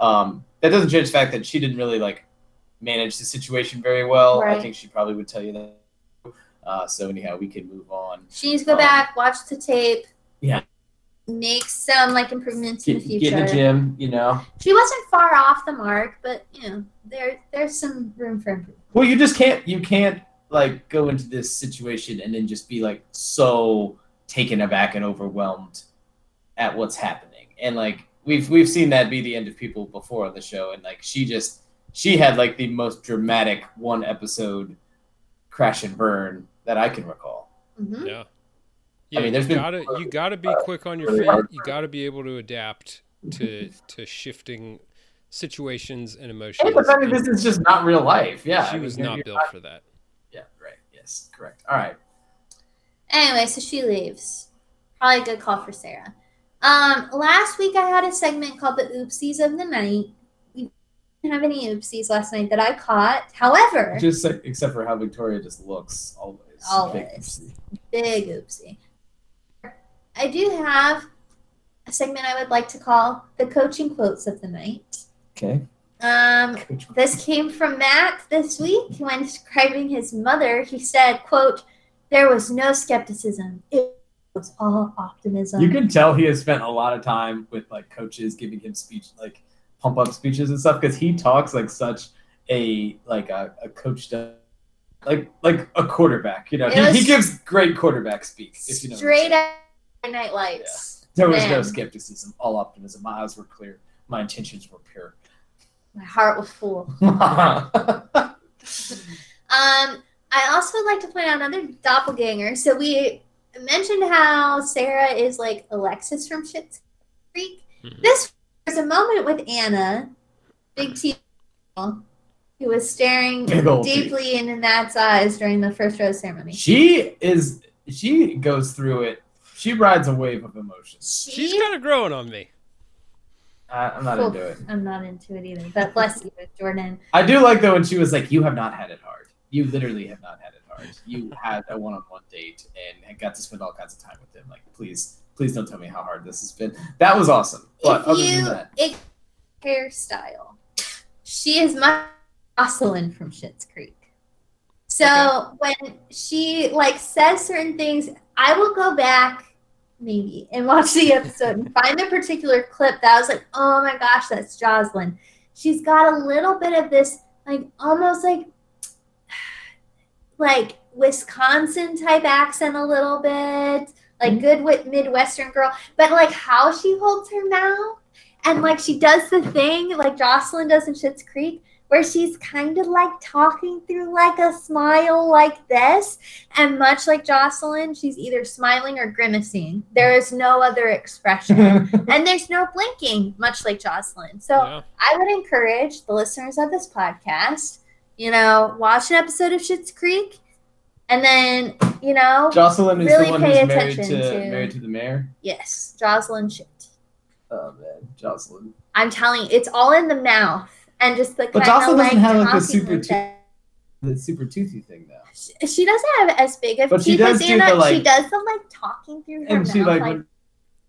Um, that doesn't change the fact that she didn't really like manage the situation very well. I think she probably would tell you that. Uh, so anyhow, we can move on. She needs to go Um, back, watch the tape. Yeah. Make some like improvements in the future. get in the gym, you know. She wasn't far off the mark, but you know, there there's some room for improvement. Well, you just can't. You can't like go into this situation and then just be like so taken aback and overwhelmed at what's happening. And like we've we've seen that be the end of people before on the show. And like she just she had like the most dramatic one episode crash and burn that I can recall. hmm Yeah. Yeah, mean, there's you been- gotta you gotta be quick on your really feet. hard. You gotta be able to adapt to to shifting situations and Hey, emotions. but I mean, and this is just not real life. Yeah, I she mean, was you're- not you're built for that. Yeah, right. Yes, correct. All right. Anyway, so she leaves. Probably a good call for Sarah. Um, last week I had a segment called the Oopsies of the Night. We didn't have any oopsies last night that I caught. However, Just like, except for how Victoria just looks always. Always. big oopsie. I do have a segment I would like to call the coaching quotes of the night. Okay. Um, this came from Matt this week when describing his mother. He said, "quote There was no skepticism. It was all optimism." You can tell he has spent a lot of time with like coaches giving him speech, like pump up speeches and stuff, because he talks like such a like a, a coach does, like like a quarterback. You know, he, he gives great quarterback speak. If you know, straight saying. out Night Lights. there was no skepticism, all optimism. My eyes were clear, my intentions were pure. My heart was full. Um, I also would like to point out another doppelganger. So we mentioned how Sarah is like Alexis from Schitt's Creek. Mhm. This was a moment with Anna, big T, who was staring Big deeply into Matt's eyes during the first rose ceremony. she is. She goes through it. She rides a wave of emotions. She's kind of growing on me. I, I'm not Oof, into it. I'm not into it either. But bless you, Jordan. I do like though when she was like, "You have not had it hard. You literally have not had it hard. You had a one-on-one date and got to spend all kinds of time with him. Like, please, please don't tell me how hard this has been. That was awesome. But if other you than that, it, hairstyle, she is my Jocelyn from Schitt's Creek. So when she like says certain things, I will go back maybe and watch the episode and find a particular clip that I was like, oh my gosh, that's Jocelyn. She's got a little bit of this like almost like like Wisconsin type accent a little bit. like mm-hmm. good with Midwestern girl. But like how she holds her mouth and like she does the thing like Jocelyn does in Schitt's Creek, where she's kind of like talking through like a smile like this. And much like Jocelyn, she's either smiling or grimacing. There is no other expression. and there's no blinking, much like Jocelyn. So Yeah. I would encourage the listeners of this podcast, you know, watch an episode of Schitt's Creek and then, you know, Jocelyn is Really the one pay who's married attention to, to- married to the mayor. yes, Jocelyn shit. Oh man, Jocelyn. I'm telling you, it's all in the mouth and just the But kind Jocelyn of like doesn't have, like, a super with. The super toothy thing though. She- She doesn't have as big of But she teeth does as do Anna. the, like- she does the like talking through her And mouth. she like, like,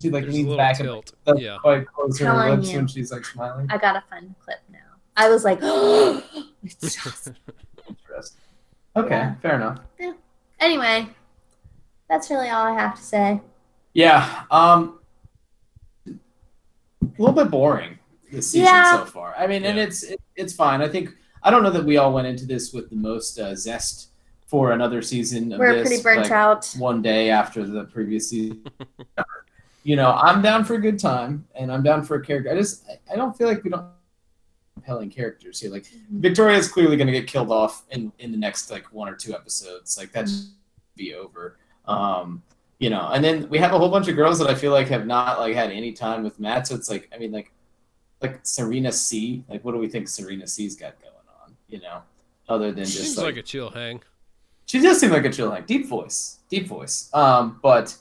she like There's a leans back and tilt. doesn't Yeah. quite close her Telling lips you. when she's like smiling. I got a fun clip now. I was like, it's Jocelyn. Interesting. Okay, Yeah. fair enough. Anyway, that's really all I have to say. Yeah. Um a little bit boring this season Yeah. so far. I mean, and it's it, it's fine. I think I don't know that we all went into this with the most uh, zest for another season of We're this. pretty burnt like, out. One day after the previous season. you know, I'm down for a good time and I'm down for a character. I just I- I don't feel like we don't compelling characters here. Like Victoria's clearly going to get killed off in in the next like one or two episodes. Like that's be over. Um, you know, and then we have a whole bunch of girls that I feel like have not like had any time with Matt. So it's like, I mean, like, like Serena C. Like, what do we think Serena C's got going on? You know, other than just Seems like, like a chill hang. she does seem like a chill, like deep voice, deep voice. Um, but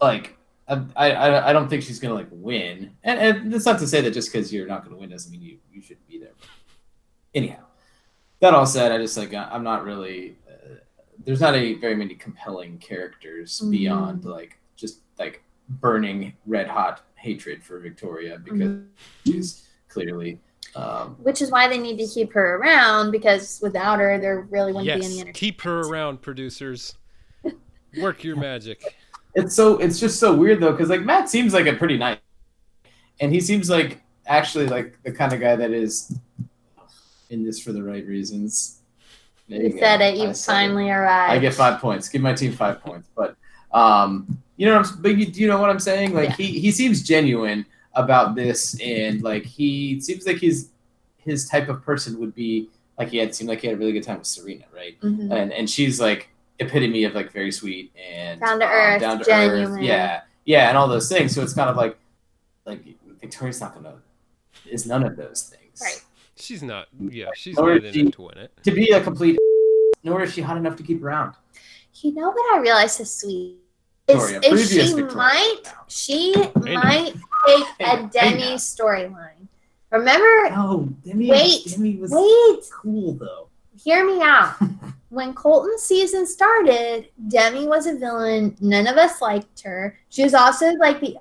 like. I, I, I don't think she's gonna like win, and, and that's not to say that just because you're not gonna win doesn't mean you, you shouldn't be there. Anyhow, that all said, I just like I- I'm not really. Uh, there's not a very many compelling characters Mhm. beyond like just like burning red hot hatred for Victoria because Mhm. she's clearly. Um, Which is why they need to keep her around because without her, there really wouldn't be any entertainment. keep her around, producers. Work your magic. it's so it's just so weird though because like Matt seems like a pretty nice, and he seems like actually like the kind of guy that is in this for the right reasons. There You go. said it. I You said it. finally arrived. I get five points. Give my team five points. But um, you know, what I'm, but you, you know what I'm saying? Like Yeah. he he seems genuine about this, and like he seems like he's his type of person would be like he had seemed like he had a really good time with Serena, right? Mhm. And and she's like epitome of like very sweet and Down to um, earth, down to genuine. earth, yeah, yeah, and all those things. So it's kind of like like Victoria's not gonna is none of those things, Right. She's not. Yeah, she's Or not in she- it to win it. To be a complete, nor is she hot enough to keep around. You know what I realized is sweet? Is, Victoria, is previous she Victoria. might she know. might take Hey, a Demi now. storyline. Remember? Oh, Demi. Wait, Demi was Wait, cool though. hear me out. when Colton's season started, Demi was a villain. None of us liked her. She was also like the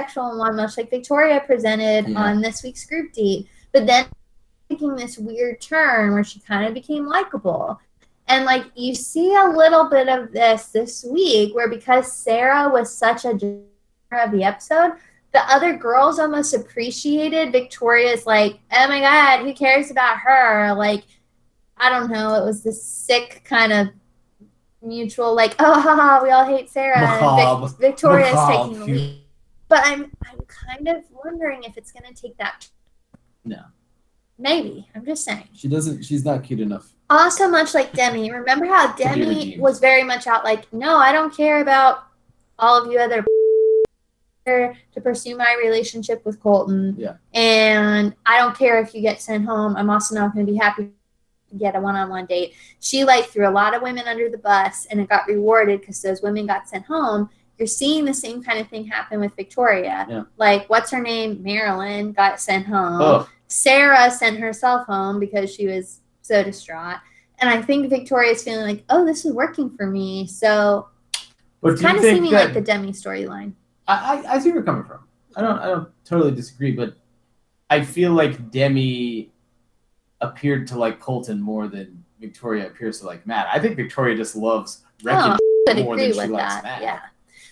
sexual one, much like Victoria presented Yeah. on this week's group date. But then taking this weird turn where she kind of became likable. And like you see a little bit of this this week where because Sarah was such a of the episode, the other girls almost appreciated Victoria's like, oh my god, who cares about her? Like, I don't know, it was this sick kind of mutual like, oh haha, we all hate Sarah. Macabre. Vic- Victoria's Macabre. taking the lead. But I'm I'm kind of wondering if it's gonna take that No. Maybe. I'm just saying. She doesn't. She's not cute enough. Also, much like Demi, remember how Demi was very much out like, no, I don't care about all of you other to pursue my relationship with Colton. Yeah. And I don't care if you get sent home. I'm also not going to be happy to get a one-on-one date. She like threw a lot of women under the bus and it got rewarded because those women got sent home. You're seeing the same kind of thing happen with Victoria. Yeah. Like, what's her name? Marylynn got sent home. Oh, Sarah sent herself home because she was so distraught. And I think Victoria's feeling like, oh, this is working for me. So but it's kind of seeming that like the Demi storyline. I, I I see where you're coming from. I don't I don't totally disagree, but I feel like Demi appeared to like Colton more than Victoria appears to like Matt. I think Victoria just loves oh, wrecking. Oh, more than she likes that. Matt. Yeah.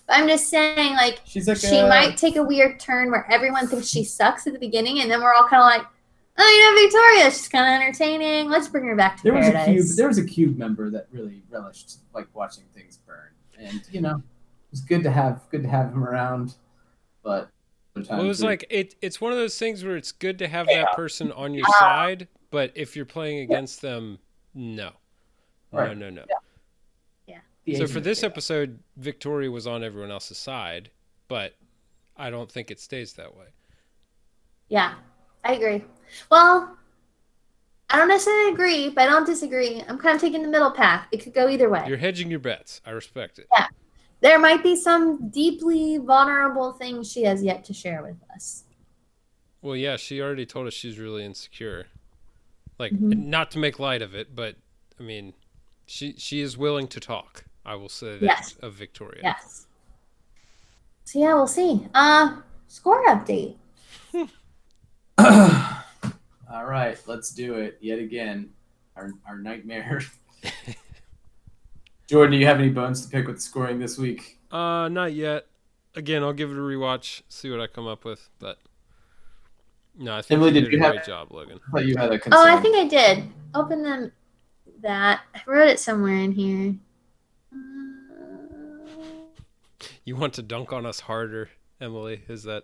But I'm just saying, like, She's like she a- might take a weird turn where everyone thinks she sucks at the beginning, and then we're all kind of like, oh, you know, Victoria, she's kind of entertaining. Let's bring her back to There was a cube. There was a cube member that really relished like watching things burn, and you know was good to have good to have him around, but Well, it was like it. It's one of those things where it's good to have Yeah. that person on your uh-huh. side, but if you're playing against them, no, Right. no, no, no. the So agent for this chaos. episode, Victoria was on everyone else's side, but I don't think it stays that way. Yeah, I agree. Well, I don't necessarily agree, but I don't disagree. I'm kind of taking the middle path. It could go either way. You're hedging your bets. I respect it. Yeah. There might be some deeply vulnerable things she has yet to share with us. Well, yeah, she already told us she's really insecure. Like, Mhm. not to make light of it, but I mean, she she is willing to talk. I will say that Yes. of Victoria. Yes. So yeah, we'll see. Uh, score update. All right, let's do it yet again. Our our nightmare. Jordan, do you have any bones to pick with scoring this week? Uh, not yet. Again, I'll give it a rewatch, see what I come up with. But no, I think Emily, you did did a have- great job, Logan. I you had a concern. Oh, I think I did. Open them. That I wrote it somewhere in here. Uh, You want to dunk on us harder, Emily? Is that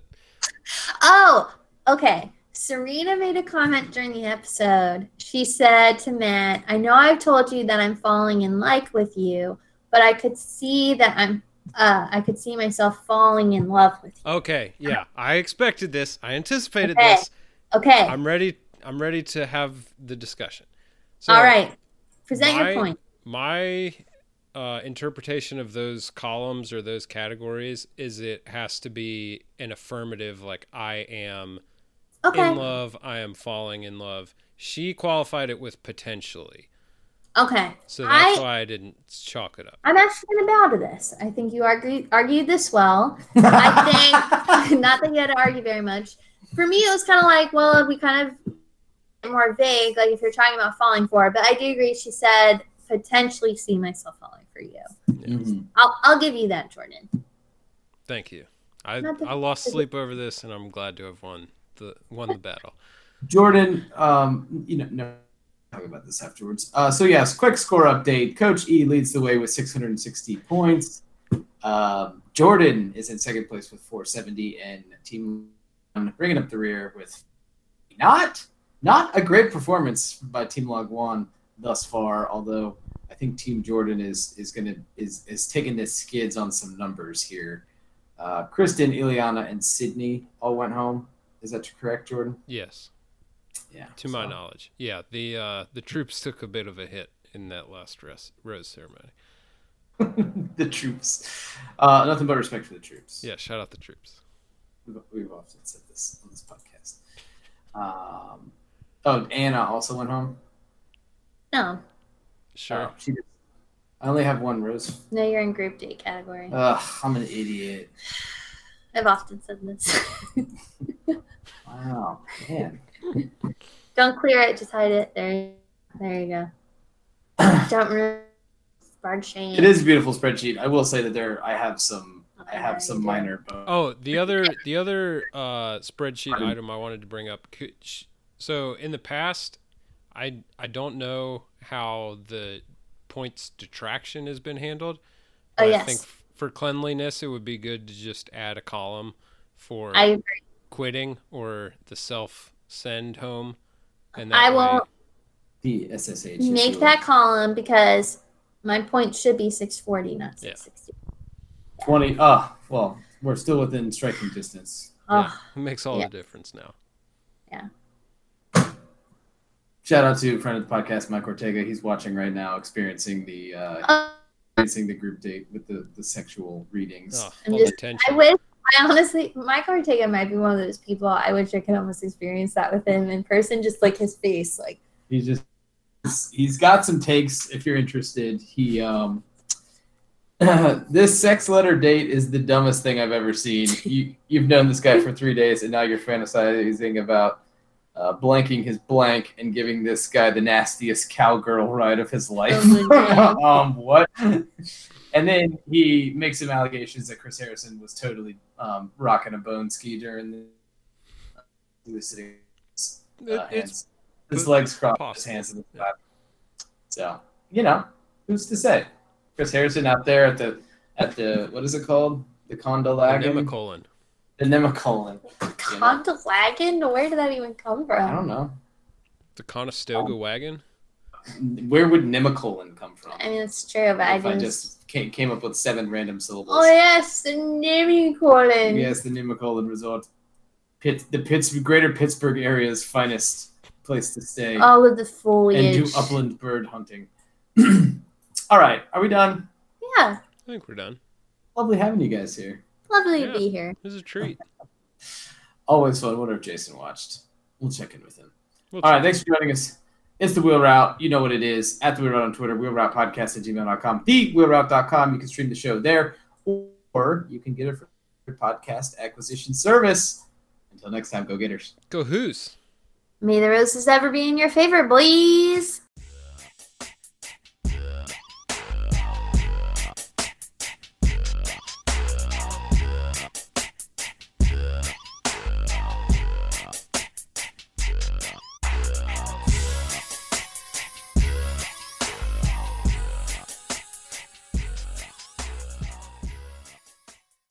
Oh, okay. Serena made a comment during the episode. She said to Matt, I know I've told you that I'm falling in like with you, but I could see that I'm uh I could see myself falling in love with you. okay? Yeah, I expected this. I anticipated Okay. this. Okay. I'm ready. I'm ready to have the discussion. So, All right. Present my- your point. My uh, interpretation of those columns or those categories is it has to be an affirmative, like I am Okay. in love, I am falling in love. She qualified it with potentially, Okay. so that's I- why I didn't chalk it up. I'm actually going to bow to this. I think you argued argued this well. I think not that you had to argue very much. For me, it was kind of like, well, we kind of more vague, like if you're talking about falling for. it. But I do agree. She said potentially see myself falling for you. Mhm. I'll I'll give you that, Jordan. Thank you. I I lost sleep over this, and I'm glad to have won the won the battle. Jordan, um, you know, no, talk about this afterwards. Uh, so yes, quick score update. Coach E leads the way with 660 points. Um, Jordan is in second place with 470, and Team One bringing up the rear with not not a great performance by Team Logan thus far. Although I think Team Jordan is is gonna is is taking the skids on some numbers here. Uh, Kristin, Illeana, and Sydney all went home. Is that correct, Jordan? Yes, Yeah. to my knowledge. Yeah, the uh, the troops took a bit of a hit in that last rose, rose ceremony. the troops. Uh, nothing but respect for the troops. Yeah, shout out the troops. We've, we've often said this on this podcast. Um, oh, Anna also went home. No, Sure. Oh, she did. I only have one rose. no, you're in group date category. Ugh, I'm an idiot. I've often said this. Wow, man. Don't clear it. Just hide it. There, there you go. Don't ruin Bard shame. It is a beautiful spreadsheet. I will say that there, I have some, I have some minor. Bones. Oh, the other the other uh, spreadsheet item I wanted to bring up. So in the past, I I don't know how the points detraction has been handled. Oh, but I yes. think f- for cleanliness, it would be good to just add a column for I agree. quitting or the self send home. And I will way- The SSH. make really- that column because my point should be 640, not Yeah. 660. 20. Oh, well, we're still within striking distance. yeah, Oh, it makes all yeah. the difference now. Yeah. Shout out to a friend of the podcast, Mike Ortega. He's watching right now, experiencing the uh, experiencing the group date with the, the sexual readings. Oh, I'm all just- the I wish. I honestly, Mike Ortega might be one of those people. I wish I could almost experience that with him in person. Just like his face, like He's just he's got some takes if you're interested. He um this sex letter date is the dumbest thing I've ever seen. You you've known this guy for three days and now you're fantasizing about uh, blanking his blank and giving this guy the nastiest cowgirl ride of his life. Oh um, what? And then he makes some allegations that Chris Harrison was totally um, rocking a bone ski during the. He was sitting. It- Uh, it's hands, his legs crossed, his hands in the lap. So you know, who's to say? Chris Harrison out there at the at the what is it called? The Condolagan. Nemacolin. The Nemacolin. Condolagan? Where did that even come from? I don't know. The Conestoga wagon. Where would Nemacolin come from? I mean, it's true, but I if I just. just came, came up with seven random syllables. Oh yes, the Nemacolin. Yes, the Nemacolin Resort. Pitt, the Pitts, greater Pittsburgh area's finest place to stay All of the foliage. and do upland bird hunting. All right, are we done? Yeah, I think we're done. Lovely having you guys here. Lovely Yeah. to be here. It was a treat. Always fun. Wonder if Jason watched. We'll check in with him. We'll All right, thanks for joining us. It's the Wheel Route. You know what it is. At the Wheel Route on Twitter, Wheel Route Podcast at gmail.com, thewheelroute.com. You can stream the show there, or you can get it from your podcast acquisition service. Until next time, go getters. Go Who's. May the roses ever be in your favor, boys.